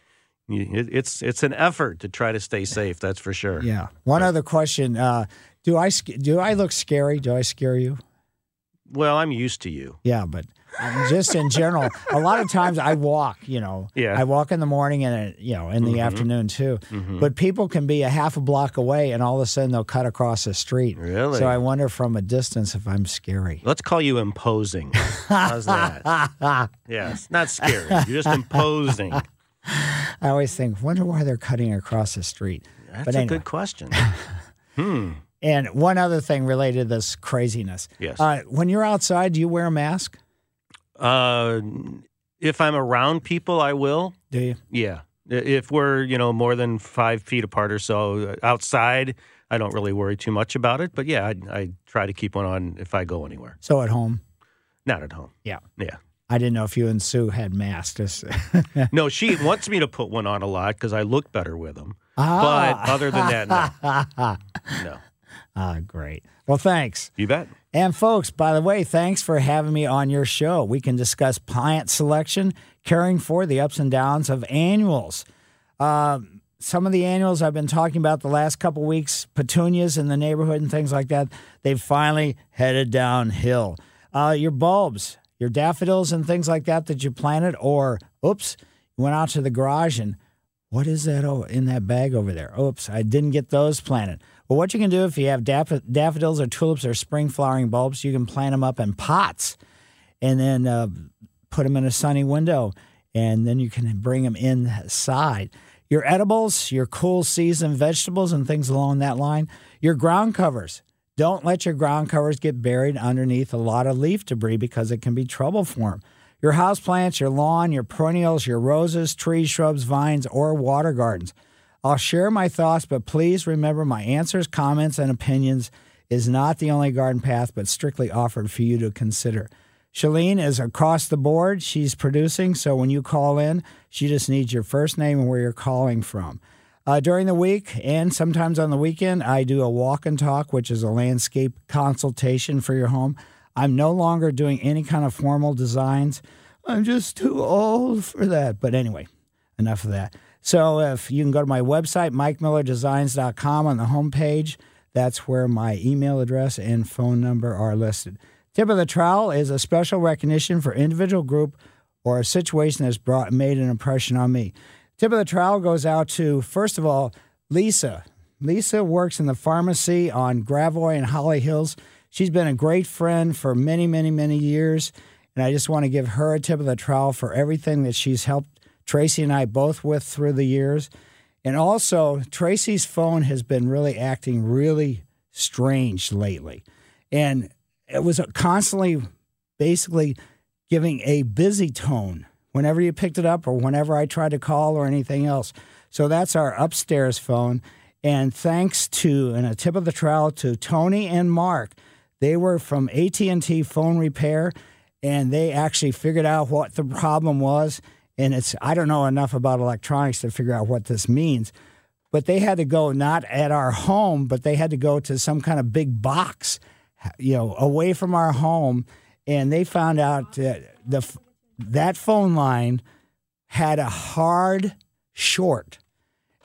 it's it's an effort to try to stay safe. That's for sure. yeah. One other question: uh, Do I do I look scary? Do I scare you? Well, I'm used to you. Yeah, but um, just in general, a lot of times I walk. You know, Yeah. I walk in the morning and uh, you know in the Mhm. afternoon too. Mhm. But people can be a half a block away, and all of a sudden they'll cut across the street. Really? So I wonder from a distance if I'm scary. Let's call you imposing. How's that? yes, not scary. You're just imposing. I always think, wonder why they're cutting across the street. That's But a anyway. good question. hmm. And one other thing related to this craziness. Yes. Uh, when you're outside, do you wear a mask? Uh, if I'm around people, I will. Do you? Yeah. If we're, you know, more than five feet apart or so uh, outside, I don't really worry too much about it. But yeah, I, I try to keep one on if I go anywhere. So at home? Not at home. Yeah. Yeah. I didn't know if you and Sue had masks. No, she wants me to put one on a lot because I look better with them. Ah. But other than that, no. No. Ah, great. Well, thanks. You bet. And folks, by the way, thanks for having me on your show. We can discuss plant selection, caring for the ups and downs of annuals. Um, some of the annuals I've been talking about the last couple weeks, petunias in the neighborhood and things like that, they've finally headed downhill. Uh, your bulbs, your daffodils and things like that that you planted, or oops, you went out to the garage and what is that oh, in that bag over there? Oops, I didn't get those planted. Well, what you can do if you have daff- daffodils or tulips or spring flowering bulbs, you can plant them up in pots and then uh, put them in a sunny window, and then you can bring them inside. Your edibles, your cool season vegetables, and things along that line. Your ground covers. Don't let your ground covers get buried underneath a lot of leaf debris because it can be trouble for them. Your house plants, your lawn, your perennials, your roses, trees, shrubs, vines, or water gardens. I'll share my thoughts, but please remember my answers, comments, and opinions is not the only garden path, but strictly offered for you to consider. Shalene is across the board. She's producing, so when you call in, she just needs your first name and where you're calling from. Uh, during the week and sometimes on the weekend, I do a walk and talk, which is a landscape consultation for your home. I'm no longer doing any kind of formal designs. I'm just too old for that. But anyway, enough of that. So if you can go to my website, mikemillerdesigns.com on the homepage, that's where my email address and phone number are listed. Tip of the trowel is a special recognition for individual group or a situation that's brought made an impression on me. Tip of the trowel goes out to first of all Lisa. Lisa works in the pharmacy on Gravois and Holly Hills. She's been a great friend for many, many, many years, and I just want to give her a tip of the trowel for everything that she's helped Tracy and I both with through the years. And also, Tracy's phone has been really acting really strange lately. And it was constantly basically giving a busy tone whenever you picked it up or whenever I tried to call or anything else. So that's our upstairs phone. And thanks to and a tip of the trowel to Tony and Mark, they were from AT&T Phone Repair and they actually figured out what the problem was and it's I don't know enough about electronics to figure out what this means. But they had to go not at our home, but they had to go to some kind of big box, you know, away from our home, and they found out that the that phone line had a hard short,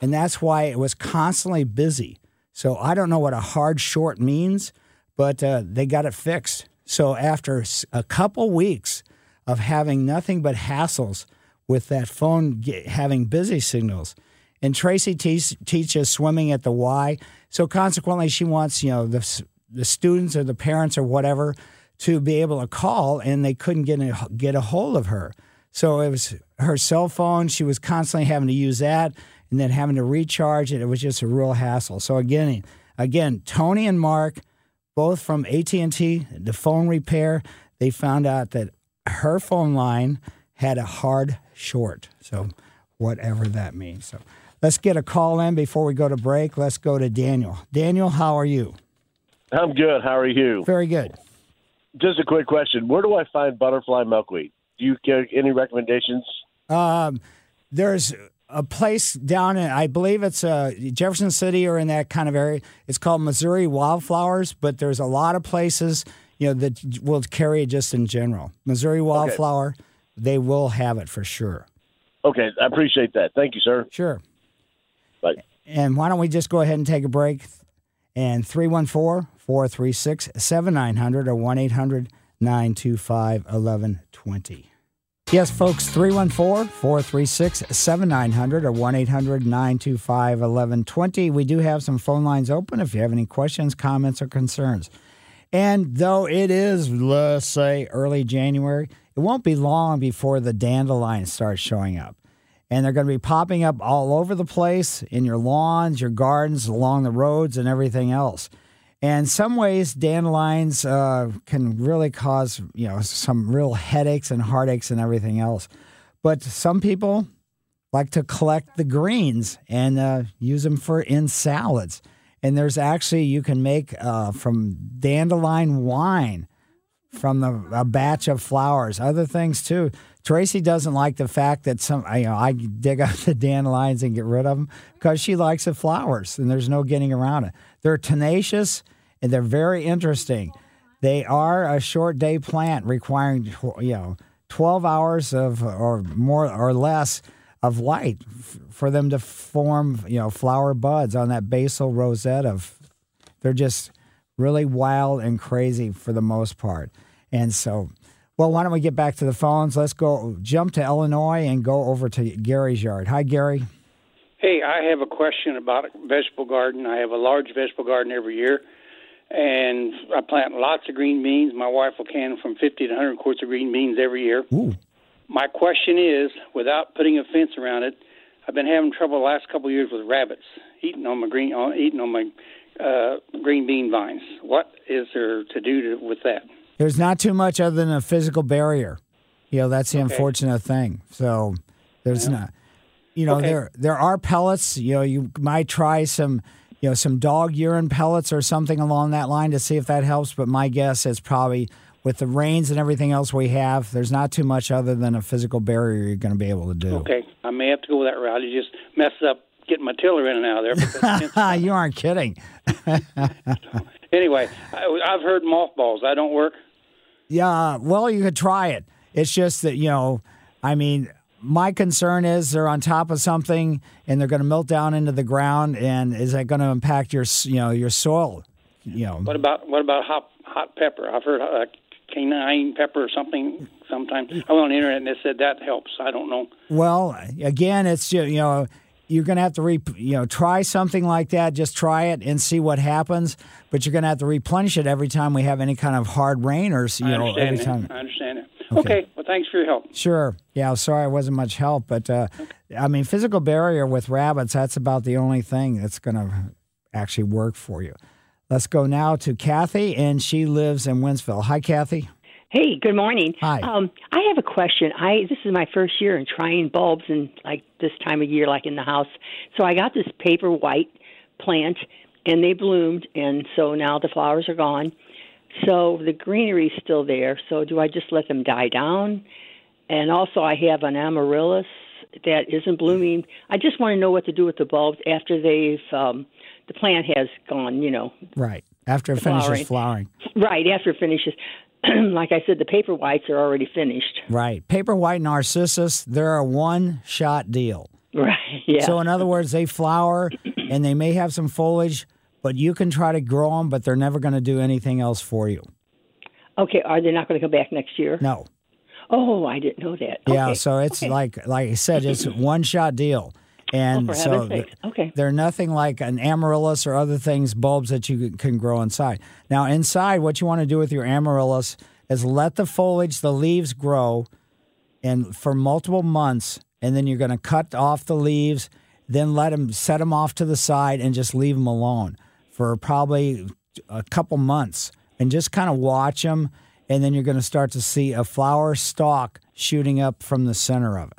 and that's why it was constantly busy. So I don't know what a hard short means, but uh, they got it fixed. So after a couple weeks of having nothing but hassles with that phone having busy signals. And Tracy te- teaches swimming at the Y, so consequently, she wants you know the the students or the parents or whatever to be able to call, and they couldn't get a, get a hold of her. So it was her cell phone. She was constantly having to use that, and then having to recharge it. It was just a real hassle. So again, again, Tony and Mark, both from AT and T, the phone repair, they found out that her phone line had a hard short. So, whatever that means. So, let's get a call in before we go to break. Let's go to Daniel. Daniel, how are you? I'm good. How are you? Very good. Just a quick question. Where do I find butterfly milkweed? Do you get any recommendations? Um, there's a place down in, I believe it's uh, Jefferson City or in that kind of area. It's called Missouri Wildflowers, but there's a lot of places, you know, that will carry it just in general. Missouri Wildflower. Okay they will have it for sure. Okay, I appreciate that. Thank you, sir. Sure. Bye. And why don't we just go ahead and take a break? And 314 436 7900 or 1 800 925 1120. Yes, folks, 314 436 7900 or 1 800 925 1120. We do have some phone lines open if you have any questions, comments, or concerns. And though it is, let's say, early January, it won't be long before the dandelions start showing up. And they're going to be popping up all over the place in your lawns, your gardens, along the roads, and everything else. And some ways, dandelions uh, can really cause you know some real headaches and heartaches and everything else. But some people like to collect the greens and uh, use them for in salads. And there's actually you can make uh, from dandelion wine from the, a batch of flowers. Other things too. Tracy doesn't like the fact that some you know I dig up the dandelions and get rid of them because she likes the flowers and there's no getting around it. They're tenacious and they're very interesting. They are a short day plant requiring you know 12 hours of or more or less of light for them to form you know flower buds on that basal rosette of they're just really wild and crazy for the most part. And so, well, why don't we get back to the phones? Let's go jump to Illinois and go over to Gary's yard. Hi, Gary. Hey, I have a question about a vegetable garden. I have a large vegetable garden every year, and I plant lots of green beans. My wife will can from 50 to 100 quarts of green beans every year. Ooh. My question is, without putting a fence around it, I've been having trouble the last couple of years with rabbits eating on my green, eating on my uh, green bean vines. What is there to do to, with that? There's not too much other than a physical barrier. You know, that's the okay. unfortunate thing. So there's yeah. not. You know, okay. there there are pellets. You know, you might try some you know, some dog urine pellets or something along that line to see if that helps. But my guess is probably with the rains and everything else we have, there's not too much other than a physical barrier you're going to be able to do. Okay, I may have to go that route. You just mess up getting my tiller in and out of there. Because you aren't kidding. anyway, I, I've heard mothballs. That don't work. Yeah, well, you could try it. It's just that, you know, I mean, my concern is they're on top of something and they're going to melt down into the ground, and is that going to impact your, you know, your soil? You know, What about what about hot hot pepper? I've heard uh, cayenne pepper or something. Sometimes I went on the internet and they said that helps. I don't know. Well, again, it's you know you're going to have to re, you know try something like that. Just try it and see what happens. But you're going to have to replenish it every time we have any kind of hard rain or you I know every that. time. I understand it. Okay. Okay. Well, thanks for your help. Sure. Yeah. Sorry, I wasn't much help, but uh, I mean, physical barrier with rabbits. That's about the only thing that's going to actually work for you. Let's go now to Kathy, and she lives in Wentzville. Hi, Kathy. Hey, good morning. Hi. Um, I have a question. I this is my first year in trying bulbs and like this time of year, like in the house. So I got this paper white plant, and they bloomed, and so now the flowers are gone. So the greenery's still there. So do I just let them die down? And also, I have an amaryllis that isn't blooming. I just want to know what to do with the bulbs after they've um, the plant has gone. You know, Right after it The finishes flowering. flowering. right after it finishes. like I said, the paper whites are already finished. Right. Paper white narcissus, they're a one shot deal. Right. Yeah. So, in other words, they flower and they may have some foliage, but you can try to grow them, but they're never going to do anything else for you. Okay, are they not going to come back next year? No. Oh, I didn't know that. Yeah. Okay. So it's okay. like, like I said, it's a one shot deal. And Oh, so th- Okay. they're nothing like an amaryllis or other things, bulbs that you can- can grow inside. Now, inside, what you want to do with your amaryllis is let the foliage, the leaves grow, and for multiple months, and then you're going to cut off the leaves, then let them set them off to the side, and just leave them alone for probably a couple months, and just kind of watch them, and then you're going to start to see a flower stalk shooting up from the center of it.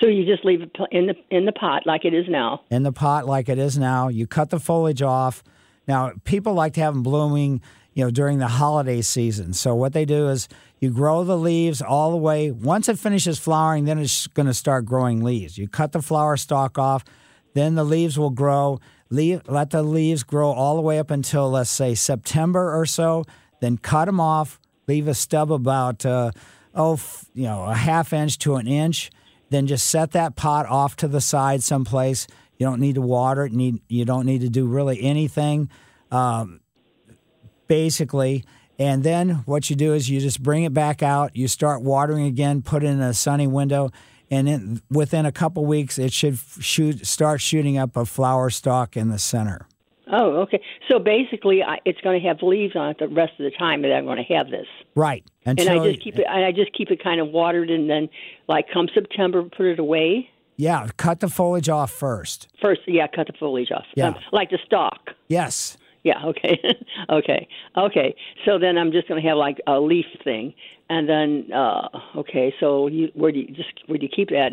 So you just leave it in the in the pot like it is now. in the pot like it is now. You cut the foliage off. Now, people like to have them blooming, you know, during the holiday season. So what they do is you grow the leaves all the way. Once it finishes flowering, then it's going to start growing leaves. You cut the flower stalk off, then the leaves will grow. Leave, let the leaves grow all the way up until let's say September or so. Then cut them off. Leave a stub about uh, oh, you know, a half inch to an inch then just set that pot off to the side someplace. You don't need to water it. Need you don't need to do really anything, um, basically. And then what you do is you just bring it back out. You start watering again. Put it in a sunny window, and in, within a couple weeks, it should shoot start shooting up a flower stalk in the center. Oh, okay. So basically, I, it's going to have leaves on it the rest of the time that I'm going to have this. Right. and Until I just keep it. And I just keep it kind of watered, and then, like, come September, put it away. yeah, cut the foliage off first. First, yeah, cut the foliage off. Yeah. Um, like the stalk. Yes. Yeah. Okay. okay. Okay. So then I'm just going to have like a leaf thing, and then uh okay. So you where do you just where do you keep that?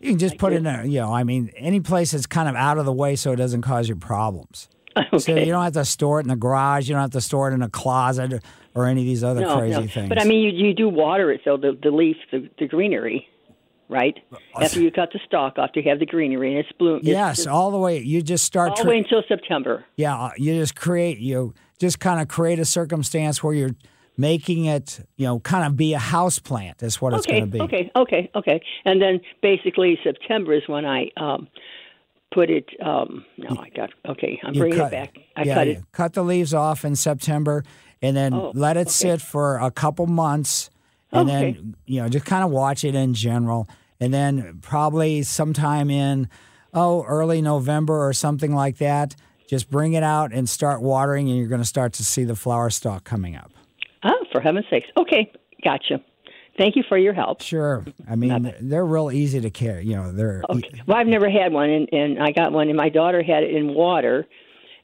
You can just put it in a, you know, I mean, any place that's kind of out of the way so it doesn't cause you problems. So you don't have to store it in the garage. You don't have to store it in a closet or, any of these other no, crazy no. things. But I mean, you you do water it, so the the leaf, the the greenery, right? After you cut the stalk off, to have the greenery and it's bloom. it's yes, just all the way. You just start. all the tra- way until September. yeah, uh, you just create. You just kind of create a circumstance where you're making it, you know, kind of be a house plant. Is what it's going to be. okay, okay, okay. And then basically September is when I um put it. um No, I got okay. I'm You bringing cut- it back. I yeah, cut it. cut the leaves off in September, and then Oh, let it okay. sit for a couple months, and Okay. then you know just kind of watch it in general, and then probably sometime in oh early November or something like that, just bring it out and start watering, and you're going to start to see the flower stalk coming up. Oh, for heaven's sakes. Okay, gotcha. Thank you for your help. Sure. I mean, they're real easy to carry. You know, they're Okay. Well, I've never had one, and, and I got one, and my daughter had it in water,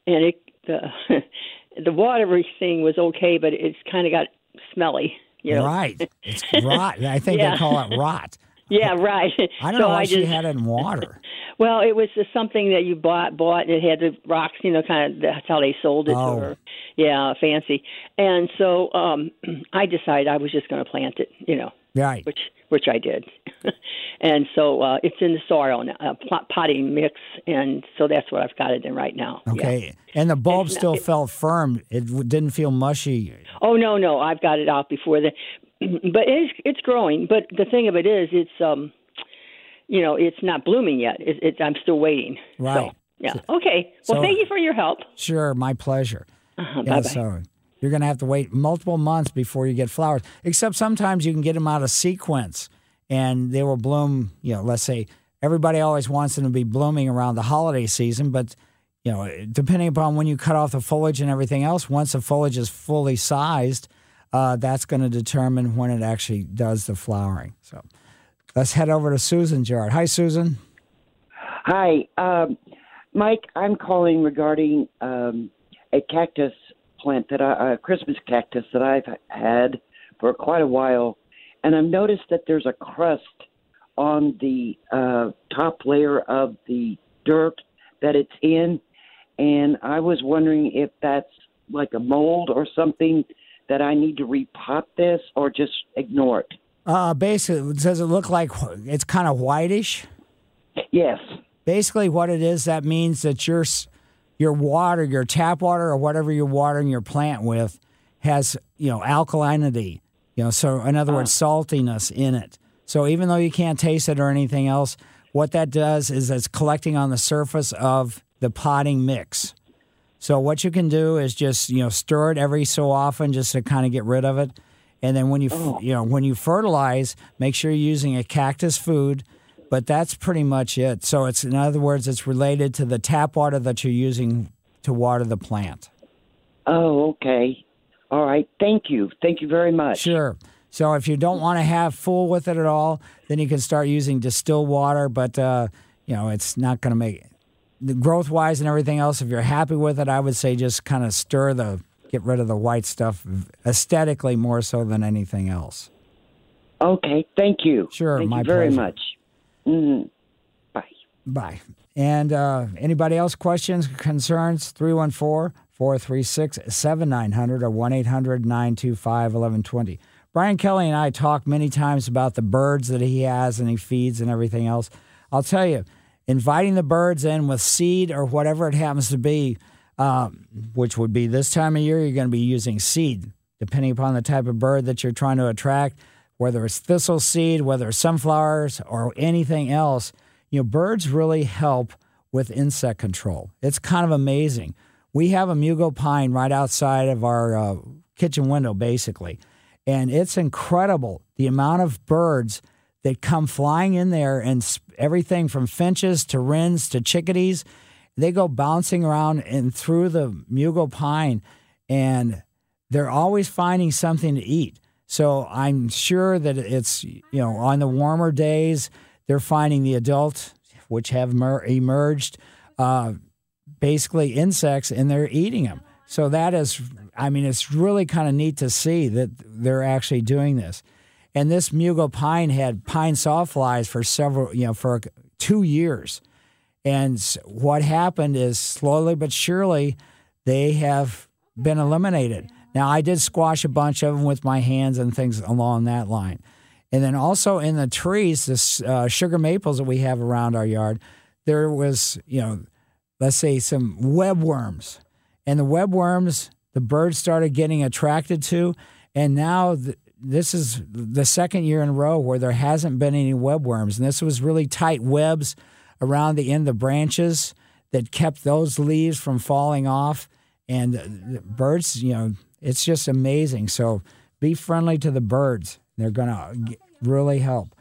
and it the the water thing was okay, but it's kind of got smelly. You know? right. It's rot. I think Yeah. they call it rot. Yeah, right. I don't so know why I she had it in water. Well, it was just something that you bought, bought, and it had the rocks. You know, kind of that's how they sold it Oh. to her. Yeah, fancy. And so um I decided I was just going to plant it. You know, Right. which which I did. and so uh it's in the soil, now, uh, pot- potting mix, and so that's what I've got it in right now. Yeah. Okay. And the bulb It's not- still it- felt firm. It didn't feel mushy. Oh no, no, I've got it out before the, but it's it's growing. But the thing of it is, it's um, you know, it's not blooming yet. It, it, I'm still waiting. Right. So, yeah. Okay. Well, so- thank you for your help. Sure, my pleasure. Uh-huh, Yeah, bye-bye. so you're going to have to wait multiple months before you get flowers. Except sometimes you can get them out of sequence and they will bloom, you know, let's say everybody always wants them to be blooming around the holiday season, but you know, depending upon when you cut off the foliage and everything else, once the foliage is fully sized, uh, that's going to determine when it actually does the flowering. So let's head over to Susan's yard. Hi, Susan. Hi, um, Mike. I'm calling regarding um, a cactus plant that I, a Christmas cactus that I've had for quite a while, and I've noticed that there's a crust on the uh, top layer of the dirt that it's in, and I was wondering if that's like a mold or something that I need to repot this or just ignore it. Uh, basically, does it look like it's kind of whitish? Yes. Basically, what it is, that means that your your water, your tap water, or whatever you're watering your plant with, has you know alkalinity. You know, so in other words, saltiness in it. So even though you can't taste it or anything else, what that does is it's collecting on the surface of the potting mix. So what you can do is just you know stir it every so often, just to kind of get rid of it. And then when you f you know when you fertilize, make sure you're using a cactus food. But that's pretty much it. So it's in other words, it's related to the tap water that you're using to water the plant. Oh, okay. All right. Thank you. Thank you very much. Sure. So if you don't want to have full with it at all, then you can start using distilled water. But uh, you know, it's not going to make growth wise and everything else. If you're happy with it, I would say just kind of stir the, get rid of the white stuff aesthetically more so than anything else. Okay. Thank you. Sure. Thank my you very pleasure. much. Mm. Bye. And uh, anybody else questions, concerns? 314 436 7900 or 1 800 925 1120. Brian Kelly and I talk many times about the birds that he has and he feeds and everything else. I'll tell you, inviting the birds in with seed or whatever it happens to be, um, which would be this time of year, you're going to be using seed, depending upon the type of bird that you're trying to attract, whether it's thistle seed, whether it's sunflowers, or anything else. You know, birds really help with insect control. It's kind of amazing. We have a mugo pine right outside of our uh, kitchen window, basically. And it's incredible the amount of birds that come flying in there and everything from finches to wrens to chickadees. They go bouncing around and through the mugo pine and they're always finding something to eat. So I'm sure that it's, you know, on the warmer days, they're finding the adult, which have mer- emerged, uh, basically insects, and they're eating them. So that is, I mean, it's really kind of neat to see that they're actually doing this. And this Mugo pine had pine sawflies for several, you know, for two years. And what happened is slowly but surely they have been eliminated. Now, I did squash a bunch of them with my hands and things along that line. And then also in the trees, this uh, sugar maples that we have around our yard, there was, you know, let's say some webworms. And the webworms, the birds started getting attracted to. And now th- this is the second year in a row where there hasn't been any webworms. And this was really tight webs around the end of the branches that kept those leaves from falling off. And birds, you know, it's just amazing. So be friendly to the birds. They're going to really help.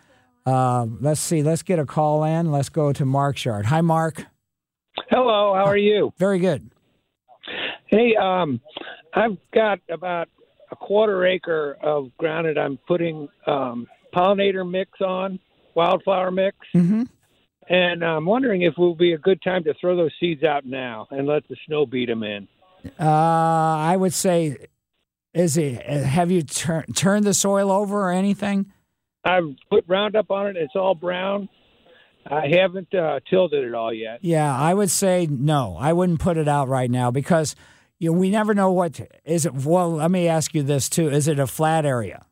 Uh, let's see. Let's get a call in. Let's go to Mark's yard. Hi, Mark. Hello, how are you? Very good. Hey, um, I've got about a quarter acre of ground that I'm putting um, pollinator mix on, wildflower mix, Mm-hmm. and I'm wondering if it would be a good time to throw those seeds out now and let the snow beat them in. Uh, I would say, is it? Have you tur- turned the soil over or anything? I've put Roundup on it. It's all brown. I haven't uh, tilled it at all yet. Yeah, I would say no. I wouldn't put it out right now because you know, we never know what is it. Well, let me ask you this too: Is it a flat area?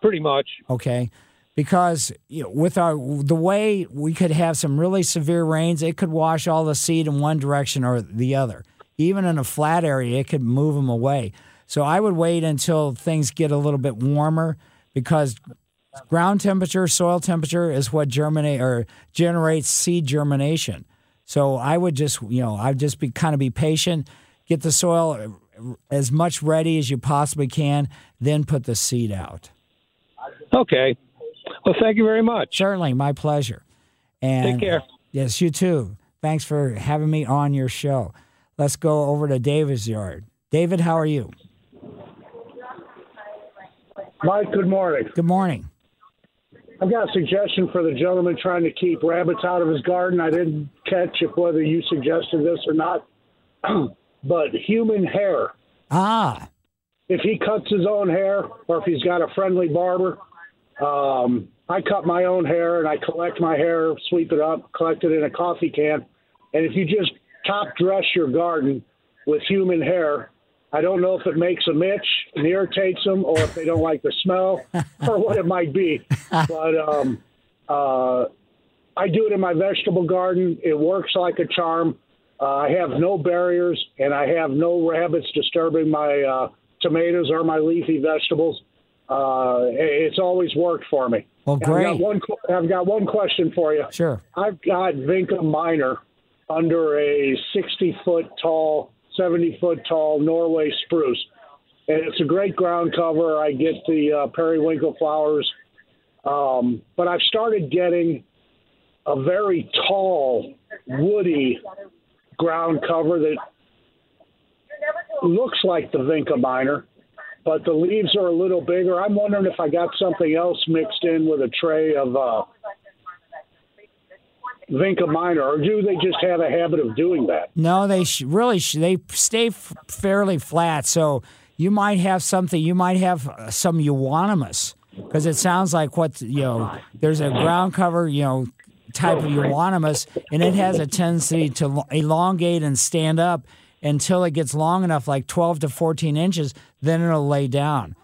Pretty much. Okay, because you know, with our the way we could have some really severe rains, it could wash all the seed in one direction or the other. Even in a flat area, it could move them away. So I would wait until things get a little bit warmer because ground temperature, soil temperature is what germinate or generates seed germination. So I would just, you know, I'd just be kind of be patient, get the soil as much ready as you possibly can, then put the seed out. Okay. Well, thank you very much. Certainly, my pleasure. And Take care. Yes, you too. Thanks for having me on your show. Let's go over to David's yard. David, how are you? Mike, good morning. Good morning. I've got a suggestion for the gentleman trying to keep rabbits out of his garden. I didn't catch if whether you suggested this or not, but human hair. Ah. If he cuts his own hair, or if he's got a friendly barber, um, I cut my own hair and I collect my hair, sweep it up, collect it in a coffee can, and if you just top dress your garden with human hair, I don't know if it makes them itch and irritates them, or if they don't like the smell, or what it might be. But um, uh, I do it in my vegetable garden. It works like a charm. Uh, I have no barriers, and I have no rabbits disturbing my uh, tomatoes or my leafy vegetables. Uh, it's always worked for me. Well, great. I've got one. I've got one question for you. Sure. I've got Vinca minor under a 60 foot tall, 70 foot tall Norway spruce. And it's a great ground cover. I get the uh, periwinkle flowers. Um, but I've started getting a very tall, woody ground cover that looks like the Vinca minor, but the leaves are a little bigger. I'm wondering if I got something else mixed in with a tray of uh, Vinca minor, or do they just have a habit of doing that? No, they sh- really sh- they stay f- fairly flat. So you might have something. You might have uh, some euonymus because it sounds like what you know. There's a ground cover, you know, type of euonymus, and it has a tendency to elongate and stand up until it gets long enough, like 12 to 14 inches. Then it'll lay down.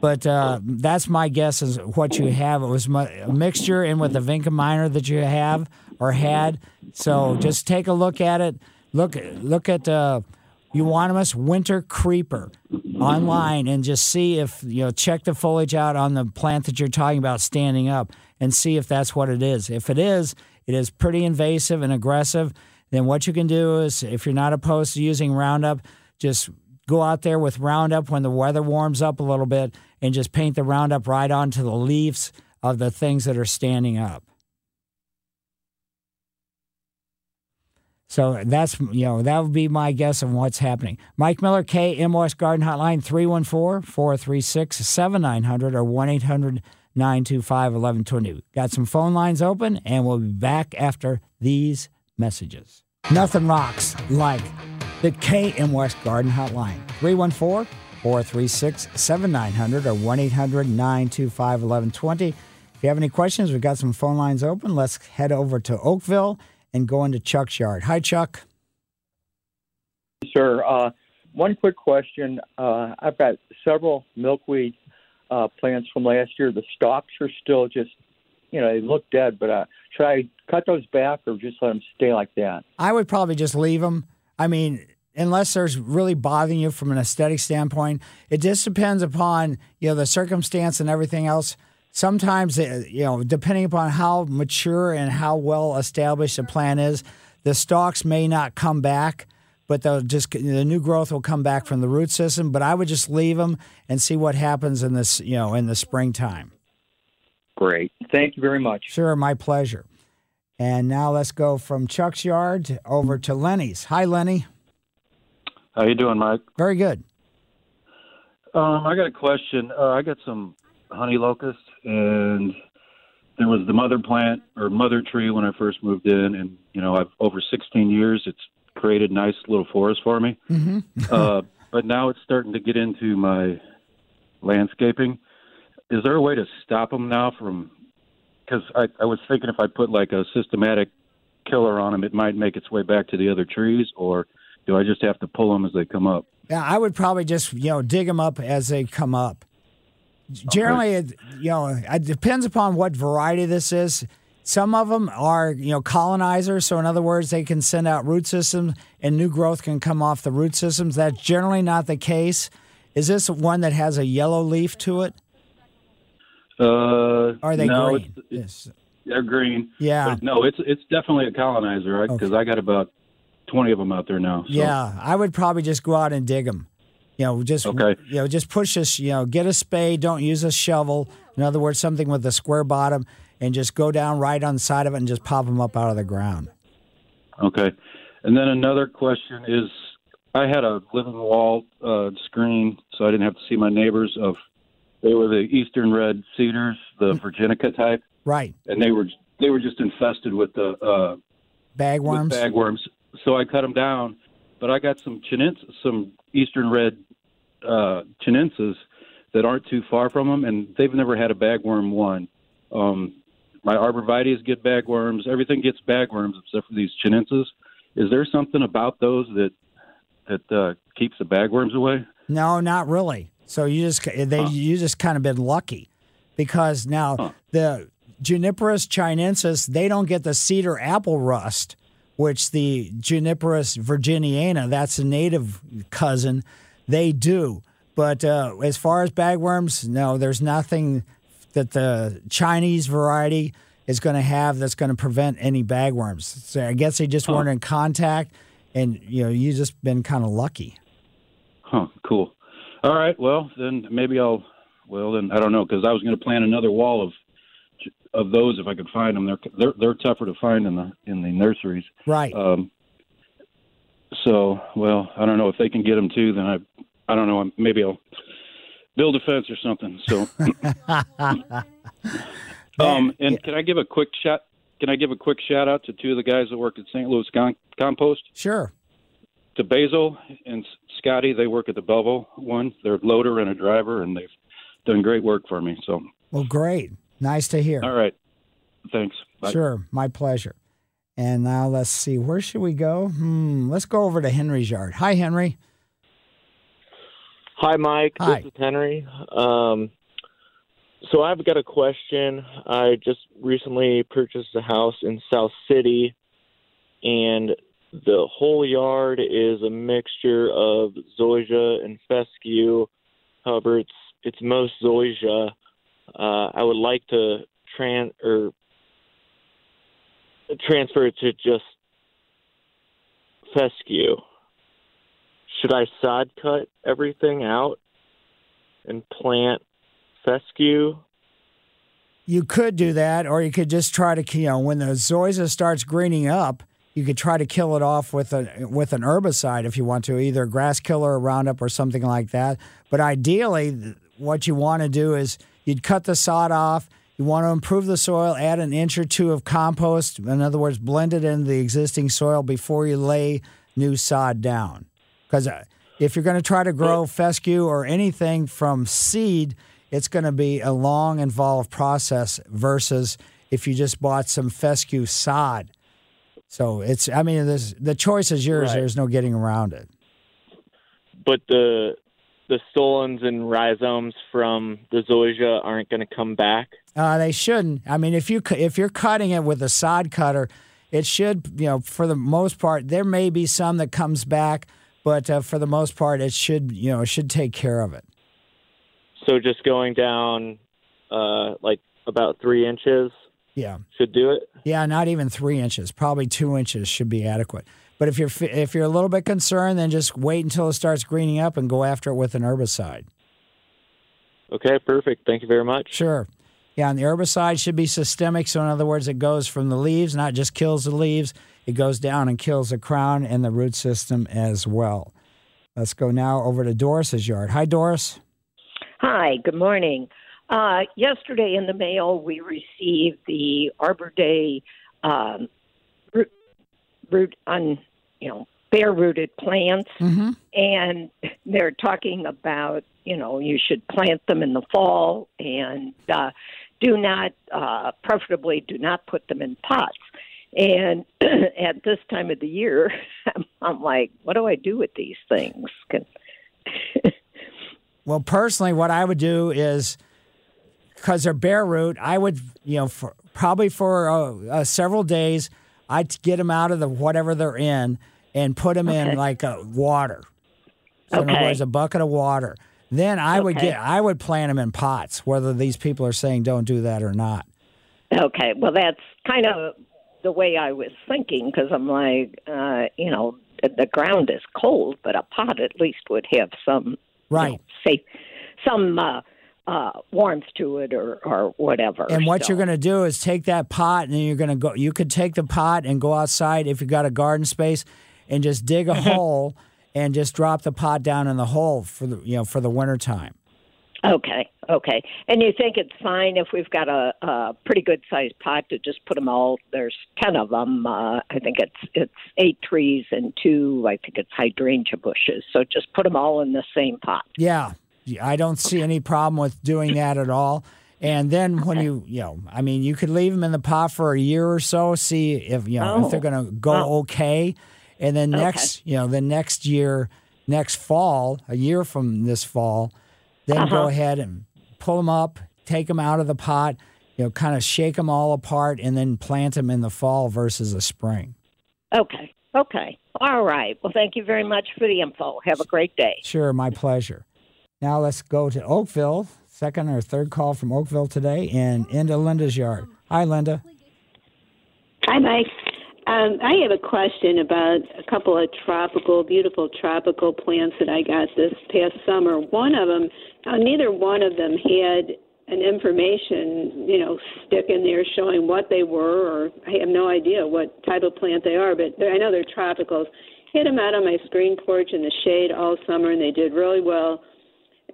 But uh, that's my guess is what you have. It was a mixture in with the Vinca minor that you have or had. So just take a look at it. Look look at uh, Euonymus winter creeper online and just see if you know check the foliage out on the plant that you're talking about standing up and see if that's what it is. If it is, it is pretty invasive and aggressive. Then what you can do is if you're not opposed to using Roundup, just go out there with Roundup when the weather warms up a little bit and just paint the Roundup right onto the leaves of the things that are standing up. So that's, you know, that would be my guess of what's happening. Mike Miller, KMOX Garden Hotline, 314 436 7900 or 1 800 925 1120. Got some phone lines open, and we'll be back after these messages. Nothing rocks like the KMOX Garden Hotline. 314 436 7900 or 1 800 925 1120. If you have any questions, we've got some phone lines open. Let's head over to Oakville and go into Chuck's yard. Hi, Chuck. Sir, uh, one quick question. Uh, I've got several milkweed uh, plants from last year. The stalks are still just, you know, they look dead, but uh, should I cut those back or just let them stay like that? I would probably just leave them. I mean, unless there's really bothering you from an aesthetic standpoint, it just depends upon you know the circumstance and everything else. Sometimes, uh, you know, depending upon how mature and how well established the plant is, the stalks may not come back, but they'll just the new growth will come back from the root system. But I would just leave them and see what happens in this, you know, in the springtime. Great. Thank you very much. Sure, my pleasure. And now let's go from Chuck's yard over to Lenny's. Hi, Lenny. How you doing, Mike? Very good. Um, I got a question. Uh, I got some honey locust, and there was the mother plant or mother tree when I first moved in, and you know, I've over 16 years, it's created nice little forest for me. Mm-hmm. uh, but now it's starting to get into my landscaping. is there a way to stop them now from? Because I, I was thinking if I put like a systematic killer on them, it might make its way back to the other trees, or do I just have to pull them as they come up? Yeah, I would probably just you know dig them up as they come up. Generally, it, you know, it depends upon what variety this is. Some of them are, you know, colonizers. So, in other words, they can send out root systems and new growth can come off the root systems. That's generally not the case. Is this one that has a yellow leaf to it? Uh, Are they no, green? It's, it's, they're green. Yeah. But no, it's it's definitely a colonizer, right? Because I got about twenty of them out there now. So. Yeah, I would probably just go out and dig them. You know, just Okay. you know, just push this. You know, get a spade. Don't use a shovel. In other words, something with a square bottom, and just go down right on the side of it and just pop them up out of the ground. Okay. And then another question is I had a living wall uh, screen so I didn't have to see my neighbors of they were the eastern red cedars, the Virginica type, Right, and they were they were just infested with the uh, bagworms. with bagworms. So I cut them down, but I got some chinins, some eastern red uh, chinensis that aren't too far from them, and they've never had a bagworm one. Um, my arborvitaes get bagworms. Everything gets bagworms except for these chinensis. Is there something about those that that uh, keeps the bagworms away? No, not really. So you just they you just kind of been lucky because now the Juniperus chinensis they don't get the cedar apple rust, which the Juniperus virginiana that's a native cousin, they do. But uh, as far as bagworms, no, there's nothing that the Chinese variety is going to have that's going to prevent any bagworms. So I guess they just weren't in contact, and you know you just been kind of lucky. Huh. Cool. All right. Well, then maybe I'll. Well, then I don't know because I was going to plant another wall of of those if I could find them. They're they're they're tougher to find in the in the nurseries. Right. Um. So, well, I don't know if they can get them too. Then I, I don't know. Maybe I'll build a fence or something. So. Um, and can I give a quick shout? Can I give a quick shout out to two of the guys that work at St. Louis Con- Compost? Sure. To Basil and Scotty, they work at the Belleville one. They're a loader and a driver, and they've done great work for me. So, Well, great. Nice to hear. all right, thanks. Bye. Sure, my pleasure. And now let's see, where should we go? Hmm, let's go over to Henry's yard. Hi, Henry. Hi, Mike. Hi. This is Henry. Um, so I've got a question. I just recently purchased a house in South City, and the whole yard is a mixture of zoysia and fescue. However, it's it's most zoysia. Uh, I would like to tran or transfer it to just fescue. Should I sod cut everything out and plant fescue? You could do that, or you could just try to, you know, when the zoysia starts greening up, you could try to kill it off with a with an herbicide if you want to, either grass killer or Roundup or something like that. But ideally, what you want to do is you'd cut the sod off. You want to improve the soil, add an inch or two of compost. In other words, blend it into the existing soil before you lay new sod down. Because if you're going to try to grow fescue or anything from seed, it's going to be a long, involved process versus if you just bought some fescue sod. So it's, I mean, there's, the choice is yours. Right. There's no getting around it. But the the stolons and rhizomes from the zoysia aren't going to come back. Uh, they shouldn't. I mean, if you if you're cutting it with a sod cutter, it should, you know, for the most part, there may be some that comes back, but uh, for the most part, it should, you know, it should take care of it. So just going down uh, like about three inches Yeah. should do it. Yeah, not even three inches. Probably two inches should be adequate. But if you're if you're a little bit concerned, then just wait until it starts greening up and go after it with an herbicide. Okay, perfect. Thank you very much. Sure. Yeah, and the herbicide should be systemic. So in other words, it goes from the leaves, not just kills the leaves. It goes down and kills the crown and the root system as well. Let's go now over to Doris's yard. Hi, Doris. Hi, good morning. Uh, yesterday in the mail, we received the Arbor Day um, root, root on, you know, bare rooted plants, Mm-hmm. and they're talking about you know you should plant them in the fall and uh, do not, uh, preferably, do not put them in pots. And at this time of the year, I'm, I'm like, what do I do with these things? Well, personally, what I would do is because they're bare root, I would, you know, for, probably for uh, uh, several days, I'd get them out of the whatever they're in and put them in like uh, water. So in other Okay. words, a bucket of water. Then I would Okay. get, I would plant them in pots. Whether these people are saying don't do that or not. Okay, well, that's kind of the way I was thinking because I'm like, uh, you know, the, ground is cold, but a pot at least would have some, Right. say, some uh, uh, warmth to it or or whatever. And what So- you're going to do is take that pot and then you're going to go. You could take the pot and go outside if you've got a garden space, and just dig a hole and just drop the pot down in the hole for the you know for the winter time. Okay, okay. And you think it's fine if we've got a, a pretty good sized pot to just put them all? There's ten of them. Uh, I think it's it's eight trees and two. I think it's hydrangea bushes. So just put them all in the same pot. Yeah, I don't see any problem with doing that at all. And then when you, you know, I mean, you could leave them in the pot for a year or so, see if you know if they're Oh. going to go okay, and then Okay. next, you know, the next year, next fall, a year from this fall, then go Uh-huh. ahead and pull them up, take them out of the pot, you know, kind of shake them all apart, and then plant them in the fall versus the spring. Okay, okay. All right. Well, thank you very much for the info. Have a great day. Sure, my pleasure. Now let's go to Oakville. Second or third call from Oakville today, and into Linda's yard. Hi, Linda. Hi, Mike. Um, I have a question about a couple of tropical, beautiful tropical plants that I got this past summer. One of them, uh, neither one of them had an information, you know, stick in there showing what they were, or I have no idea what type of plant they are, but I know they're tropicals. Had them out on my screen porch in the shade all summer, and they did really well.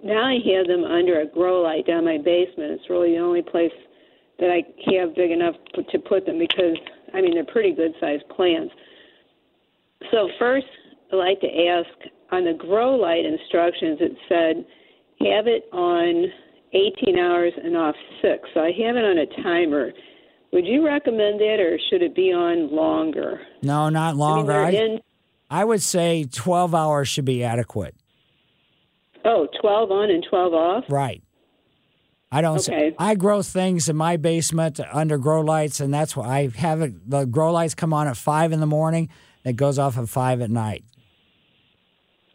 Now I have them under a grow light down my basement. It's really the only place that I have big enough to put them because I mean they're pretty good sized plants. So first, I'd like to ask on the grow light instructions. It said have it on 18 hours and off six. So I have it on a timer. Would you recommend that, or should it be on longer? No, not I mean, longer. I, in I would say 12 hours should be adequate. oh 12 on and 12 off. Right. I don't. Okay. I grow things in my basement under grow lights, and that's why I have it. The grow lights come on at five in the morning. It goes off at five at night.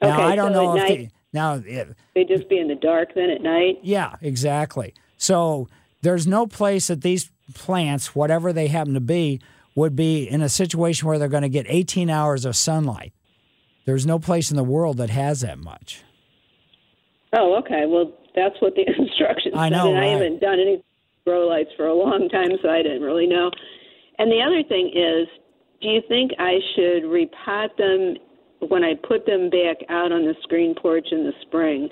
Now Okay, I don't so know if night- now it, They just be in the dark then at night. Yeah, exactly. So there's no place that these plants, whatever they happen to be, would be in a situation where they're going to get 18 hours of sunlight. There's no place in the world that has that much. Oh, okay. Well, that's what the instructions I said, know, and I haven't done any grow lights for a long time, so I didn't really know. And the other thing is, do you think I should repot them when I put them back out on the screen porch in the spring,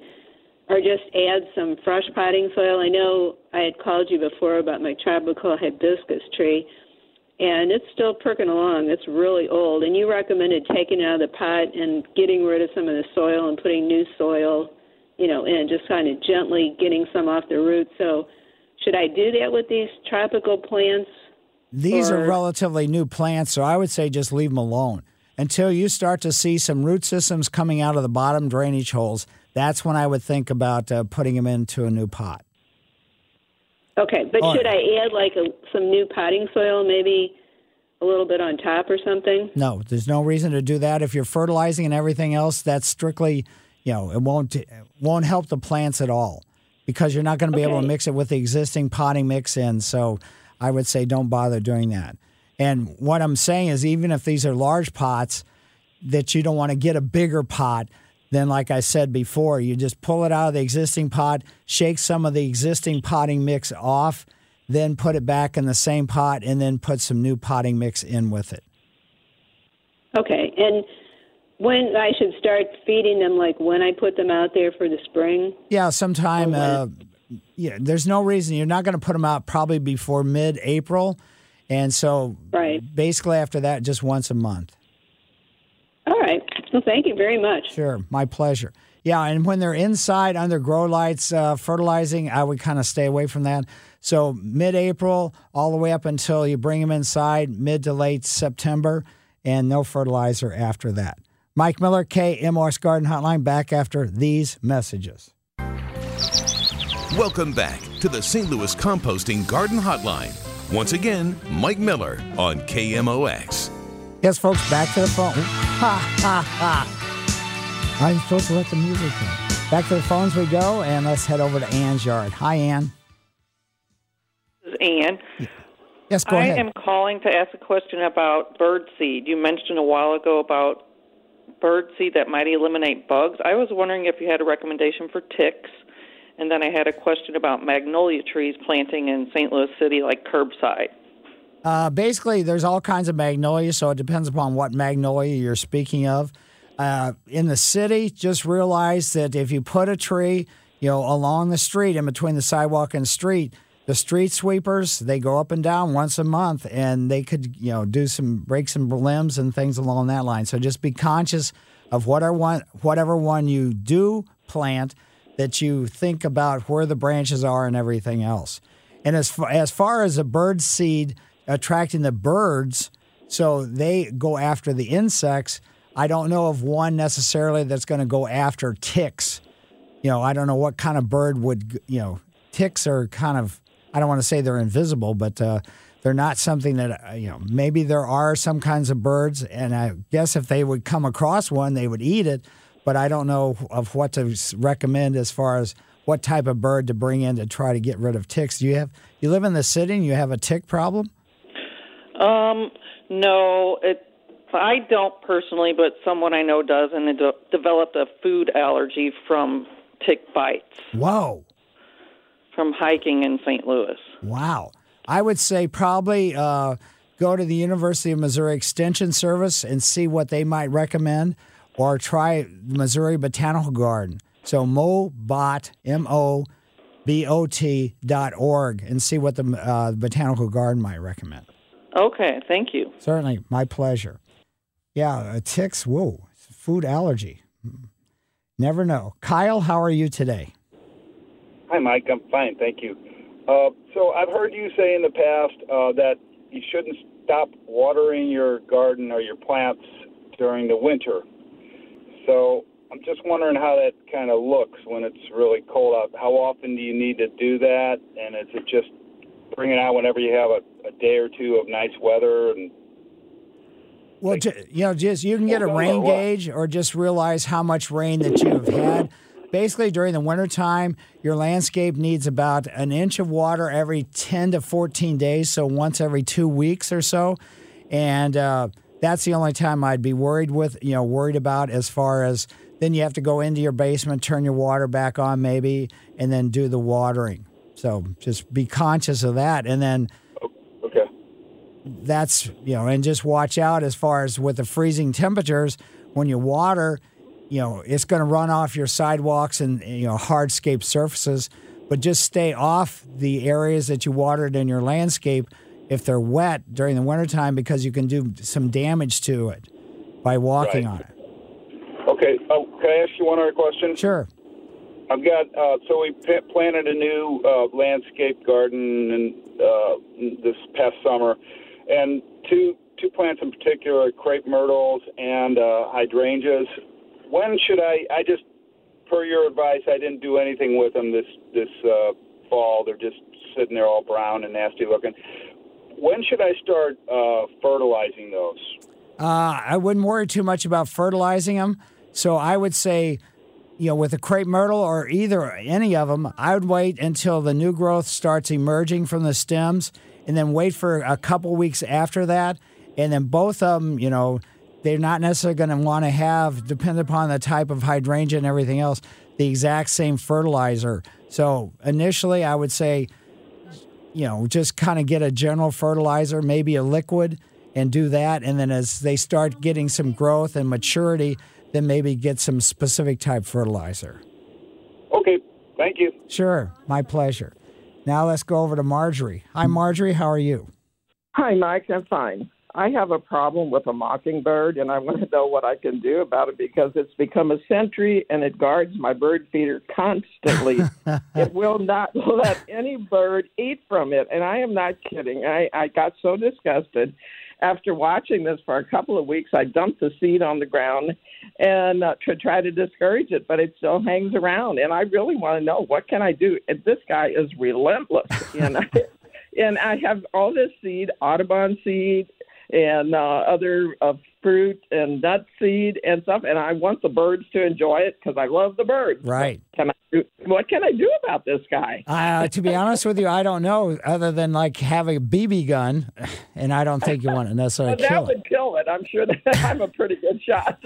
or just add some fresh potting soil? I know I had called you before about my tropical hibiscus tree, and it's still perking along. It's really old, and you recommended taking it out of the pot and getting rid of some of the soil and putting new soil, you know, in, just kind of gently getting some off the roots. So, should I do that with these tropical plants? These are relatively new plants, so I would say just leave them alone until you start to see some root systems coming out of the bottom drainage holes. That's when I would think about uh, putting them into a new pot. Okay, but should I add like a, some new potting soil, maybe a little bit on top or something? No, there's no reason to do that. If you're fertilizing and everything else, that's strictly, you know, it won't it won't help the plants at all because you're not going to be able to mix it with the existing potting mix in. So I would say don't bother doing that. And what I'm saying is, even if these are large pots, that you don't want to get a bigger pot. Then, like I said before, you just pull it out of the existing pot, shake some of the existing potting mix off, then put it back in the same pot, and then put some new potting mix in with it. Okay, and when I should start feeding them, like when I put them out there for the spring? Yeah, sometime. Uh, yeah, there's no reason you're not going to put them out probably before mid-April, and so right. basically after that, just once a month. All right. Well, thank you very much. Sure, my pleasure. Yeah, and when they're inside under grow lights uh, fertilizing, I would kind of stay away from that. So mid April all the way up until you bring them inside, mid to late September, and no fertilizer after that. Mike Miller, KMOX Garden Hotline, back after these messages. Welcome back to the St. Louis Composting Garden Hotline. Once again, Mike Miller on KMOX. Yes, folks, back to the phone. Ha, ha, ha. I'm supposed to let the music go. Back to the phones we go, and let's head over to Ann's yard. Hi, Ann. This is Ann. Yes, go I ahead. am calling to ask a question about bird seed. You mentioned a while ago about bird seed that might eliminate bugs. I was wondering if you had a recommendation for ticks. And then I had a question about magnolia trees planting in St. Louis City, like curbside. Uh, basically, there's all kinds of magnolia, so it depends upon what magnolia you're speaking of. Uh, in the city, just realize that if you put a tree, you know, along the street, in between the sidewalk and street, the street sweepers they go up and down once a month, and they could, you know, do some break some limbs and things along that line. So just be conscious of whatever one, whatever one you do plant, that you think about where the branches are and everything else. And as far, as far as a bird seed attracting the birds, so they go after the insects. I don't know of one necessarily that's going to go after ticks. You know, I don't know what kind of bird would, you know, ticks are kind of, I don't want to say they're invisible, but uh, they're not something that, uh, you know, maybe there are some kinds of birds, and I guess if they would come across one, they would eat it, but I don't know of what to recommend as far as what type of bird to bring in to try to get rid of ticks. Do you have, you live in the city and you have a tick problem? Um, no, it. I don't personally, but someone I know does, and it de- developed a food allergy from tick bites Whoa. from hiking in St. Louis. Wow. I would say probably uh, go to the University of Missouri Extension Service and see what they might recommend, or try Missouri Botanical Garden. So mobot, M O B O T dot org, and see what the uh, Botanical Garden might recommend. Okay, thank you. Certainly, my pleasure. Yeah, uh, ticks, whoa, food allergy. Never know. Kyle, how are you today? Hi, Mike. I'm fine, thank you. Uh, so I've heard you say in the past uh, that you shouldn't stop watering your garden or your plants during the winter. So I'm just wondering how that kind of looks when it's really cold out. How often do you need to do that? And is it just bring it out whenever you have a, a day or two of nice weather? And Well, ju- you know, just you can get a rain gauge or just realize how much rain that you have had. Basically, during the wintertime, your landscape needs about an inch of water every 10 to 14 days, so once every two weeks or so. And uh, that's the only time I'd be worried with, you know, worried about as far as then you have to go into your basement, turn your water back on maybe, and then do the watering. So just be conscious of that. And then okay. that's you know and just watch out as far as with the freezing temperatures when you water you know it's going to run off your sidewalks and you know hardscape surfaces but just stay off the areas that you watered in your landscape if they're wet during the wintertime because you can do some damage to it by walking Right. on it okay, oh, can I ask you one other question? sure I've got uh, so we p- planted a new uh, landscape garden and uh, this past summer, and two two plants in particular, crepe myrtles and uh, hydrangeas. When should I? I just, per your advice, I didn't do anything with them this this uh, fall. They're just sitting there all brown and nasty looking. When should I start uh, fertilizing those? Uh, I wouldn't worry too much about fertilizing them. So I would say, you know, with a crepe myrtle or either any of them, I would wait until the new growth starts emerging from the stems, and then wait for a couple weeks after that, and then both of them, you know, they're not necessarily going to want to have, depending upon the type of hydrangea and everything else, the exact same fertilizer. So initially, I would say you know, just kind of get a general fertilizer, maybe a liquid, and do that. And then as they start getting some growth and maturity, then maybe get some specific type fertilizer. Okay, thank you. Sure, my pleasure. Now let's go over to Marjorie. Hi, Marjorie. How are you? Hi, Mike. I'm fine. I have a problem with a mockingbird, and I want to know what I can do about it because it's become a sentry and it guards my bird feeder constantly. it will not let any bird eat from it, and I am not kidding. I, I got so disgusted after watching this for a couple of weeks. I dumped the seed on the ground and uh, to try to discourage it, but it still hangs around, and I really want to know what can I do. And this guy is relentless, and I, and I have all this seed, Audubon seed, and uh, other uh, fruit and nut seed and stuff. And I want the birds to enjoy it because I love the birds. Right. Can I do, what can I do about this guy? Uh, to be honest with you, I don't know, other than like have a BB gun, and I don't think you want to necessarily that kill it. would kill it. I'm sure that I'm a pretty good shot.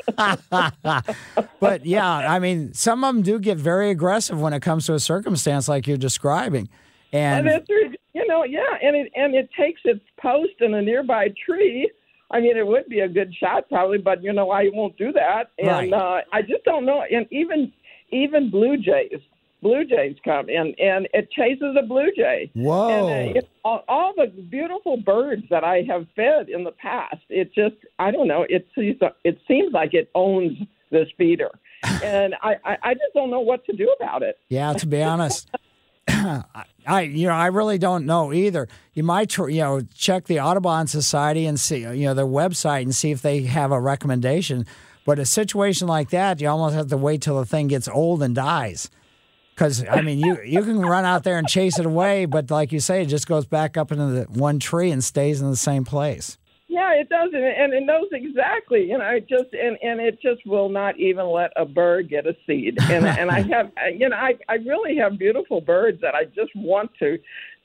but yeah, I mean, some of them do get very aggressive when it comes to a circumstance like you're describing. And, and it's, you know, yeah, and it and it takes its post in a nearby tree. I mean, it would be a good shot probably, but you know, I won't do that. And Right. uh, I just don't know. And even even blue jays, blue jays come and and it chases a blue jay. Whoa. And, uh, it, all, all the beautiful birds that I have fed in the past, it just I don't know. It seems it seems like it owns this feeder, and I, I I just don't know what to do about it. Yeah, to be honest, I you know I really don't know either. You might you know check the Audubon Society and see you know their website and see if they have a recommendation. But a situation like that, you almost have to wait till the thing gets old and dies. Because I mean, you you can run out there and chase it away, but like you say, it just goes back up into the one tree and stays in the same place. Yeah, it does, and and it knows exactly. You know, it just and and it just will not even let a bird get a seed. And and I have, you know, I I really have beautiful birds that I just want to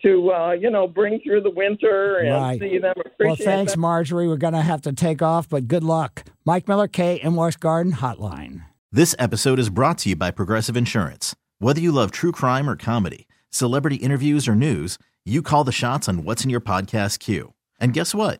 to uh, you know bring through the winter and Right. see them. Well, thanks, them. Marjorie. We're going to have to take off, but good luck. Mike Miller, K, M West Garden Hotline. This episode is brought to you by Progressive Insurance. Whether you love true crime or comedy, celebrity interviews or news, you call the shots on what's in your podcast queue. And guess what?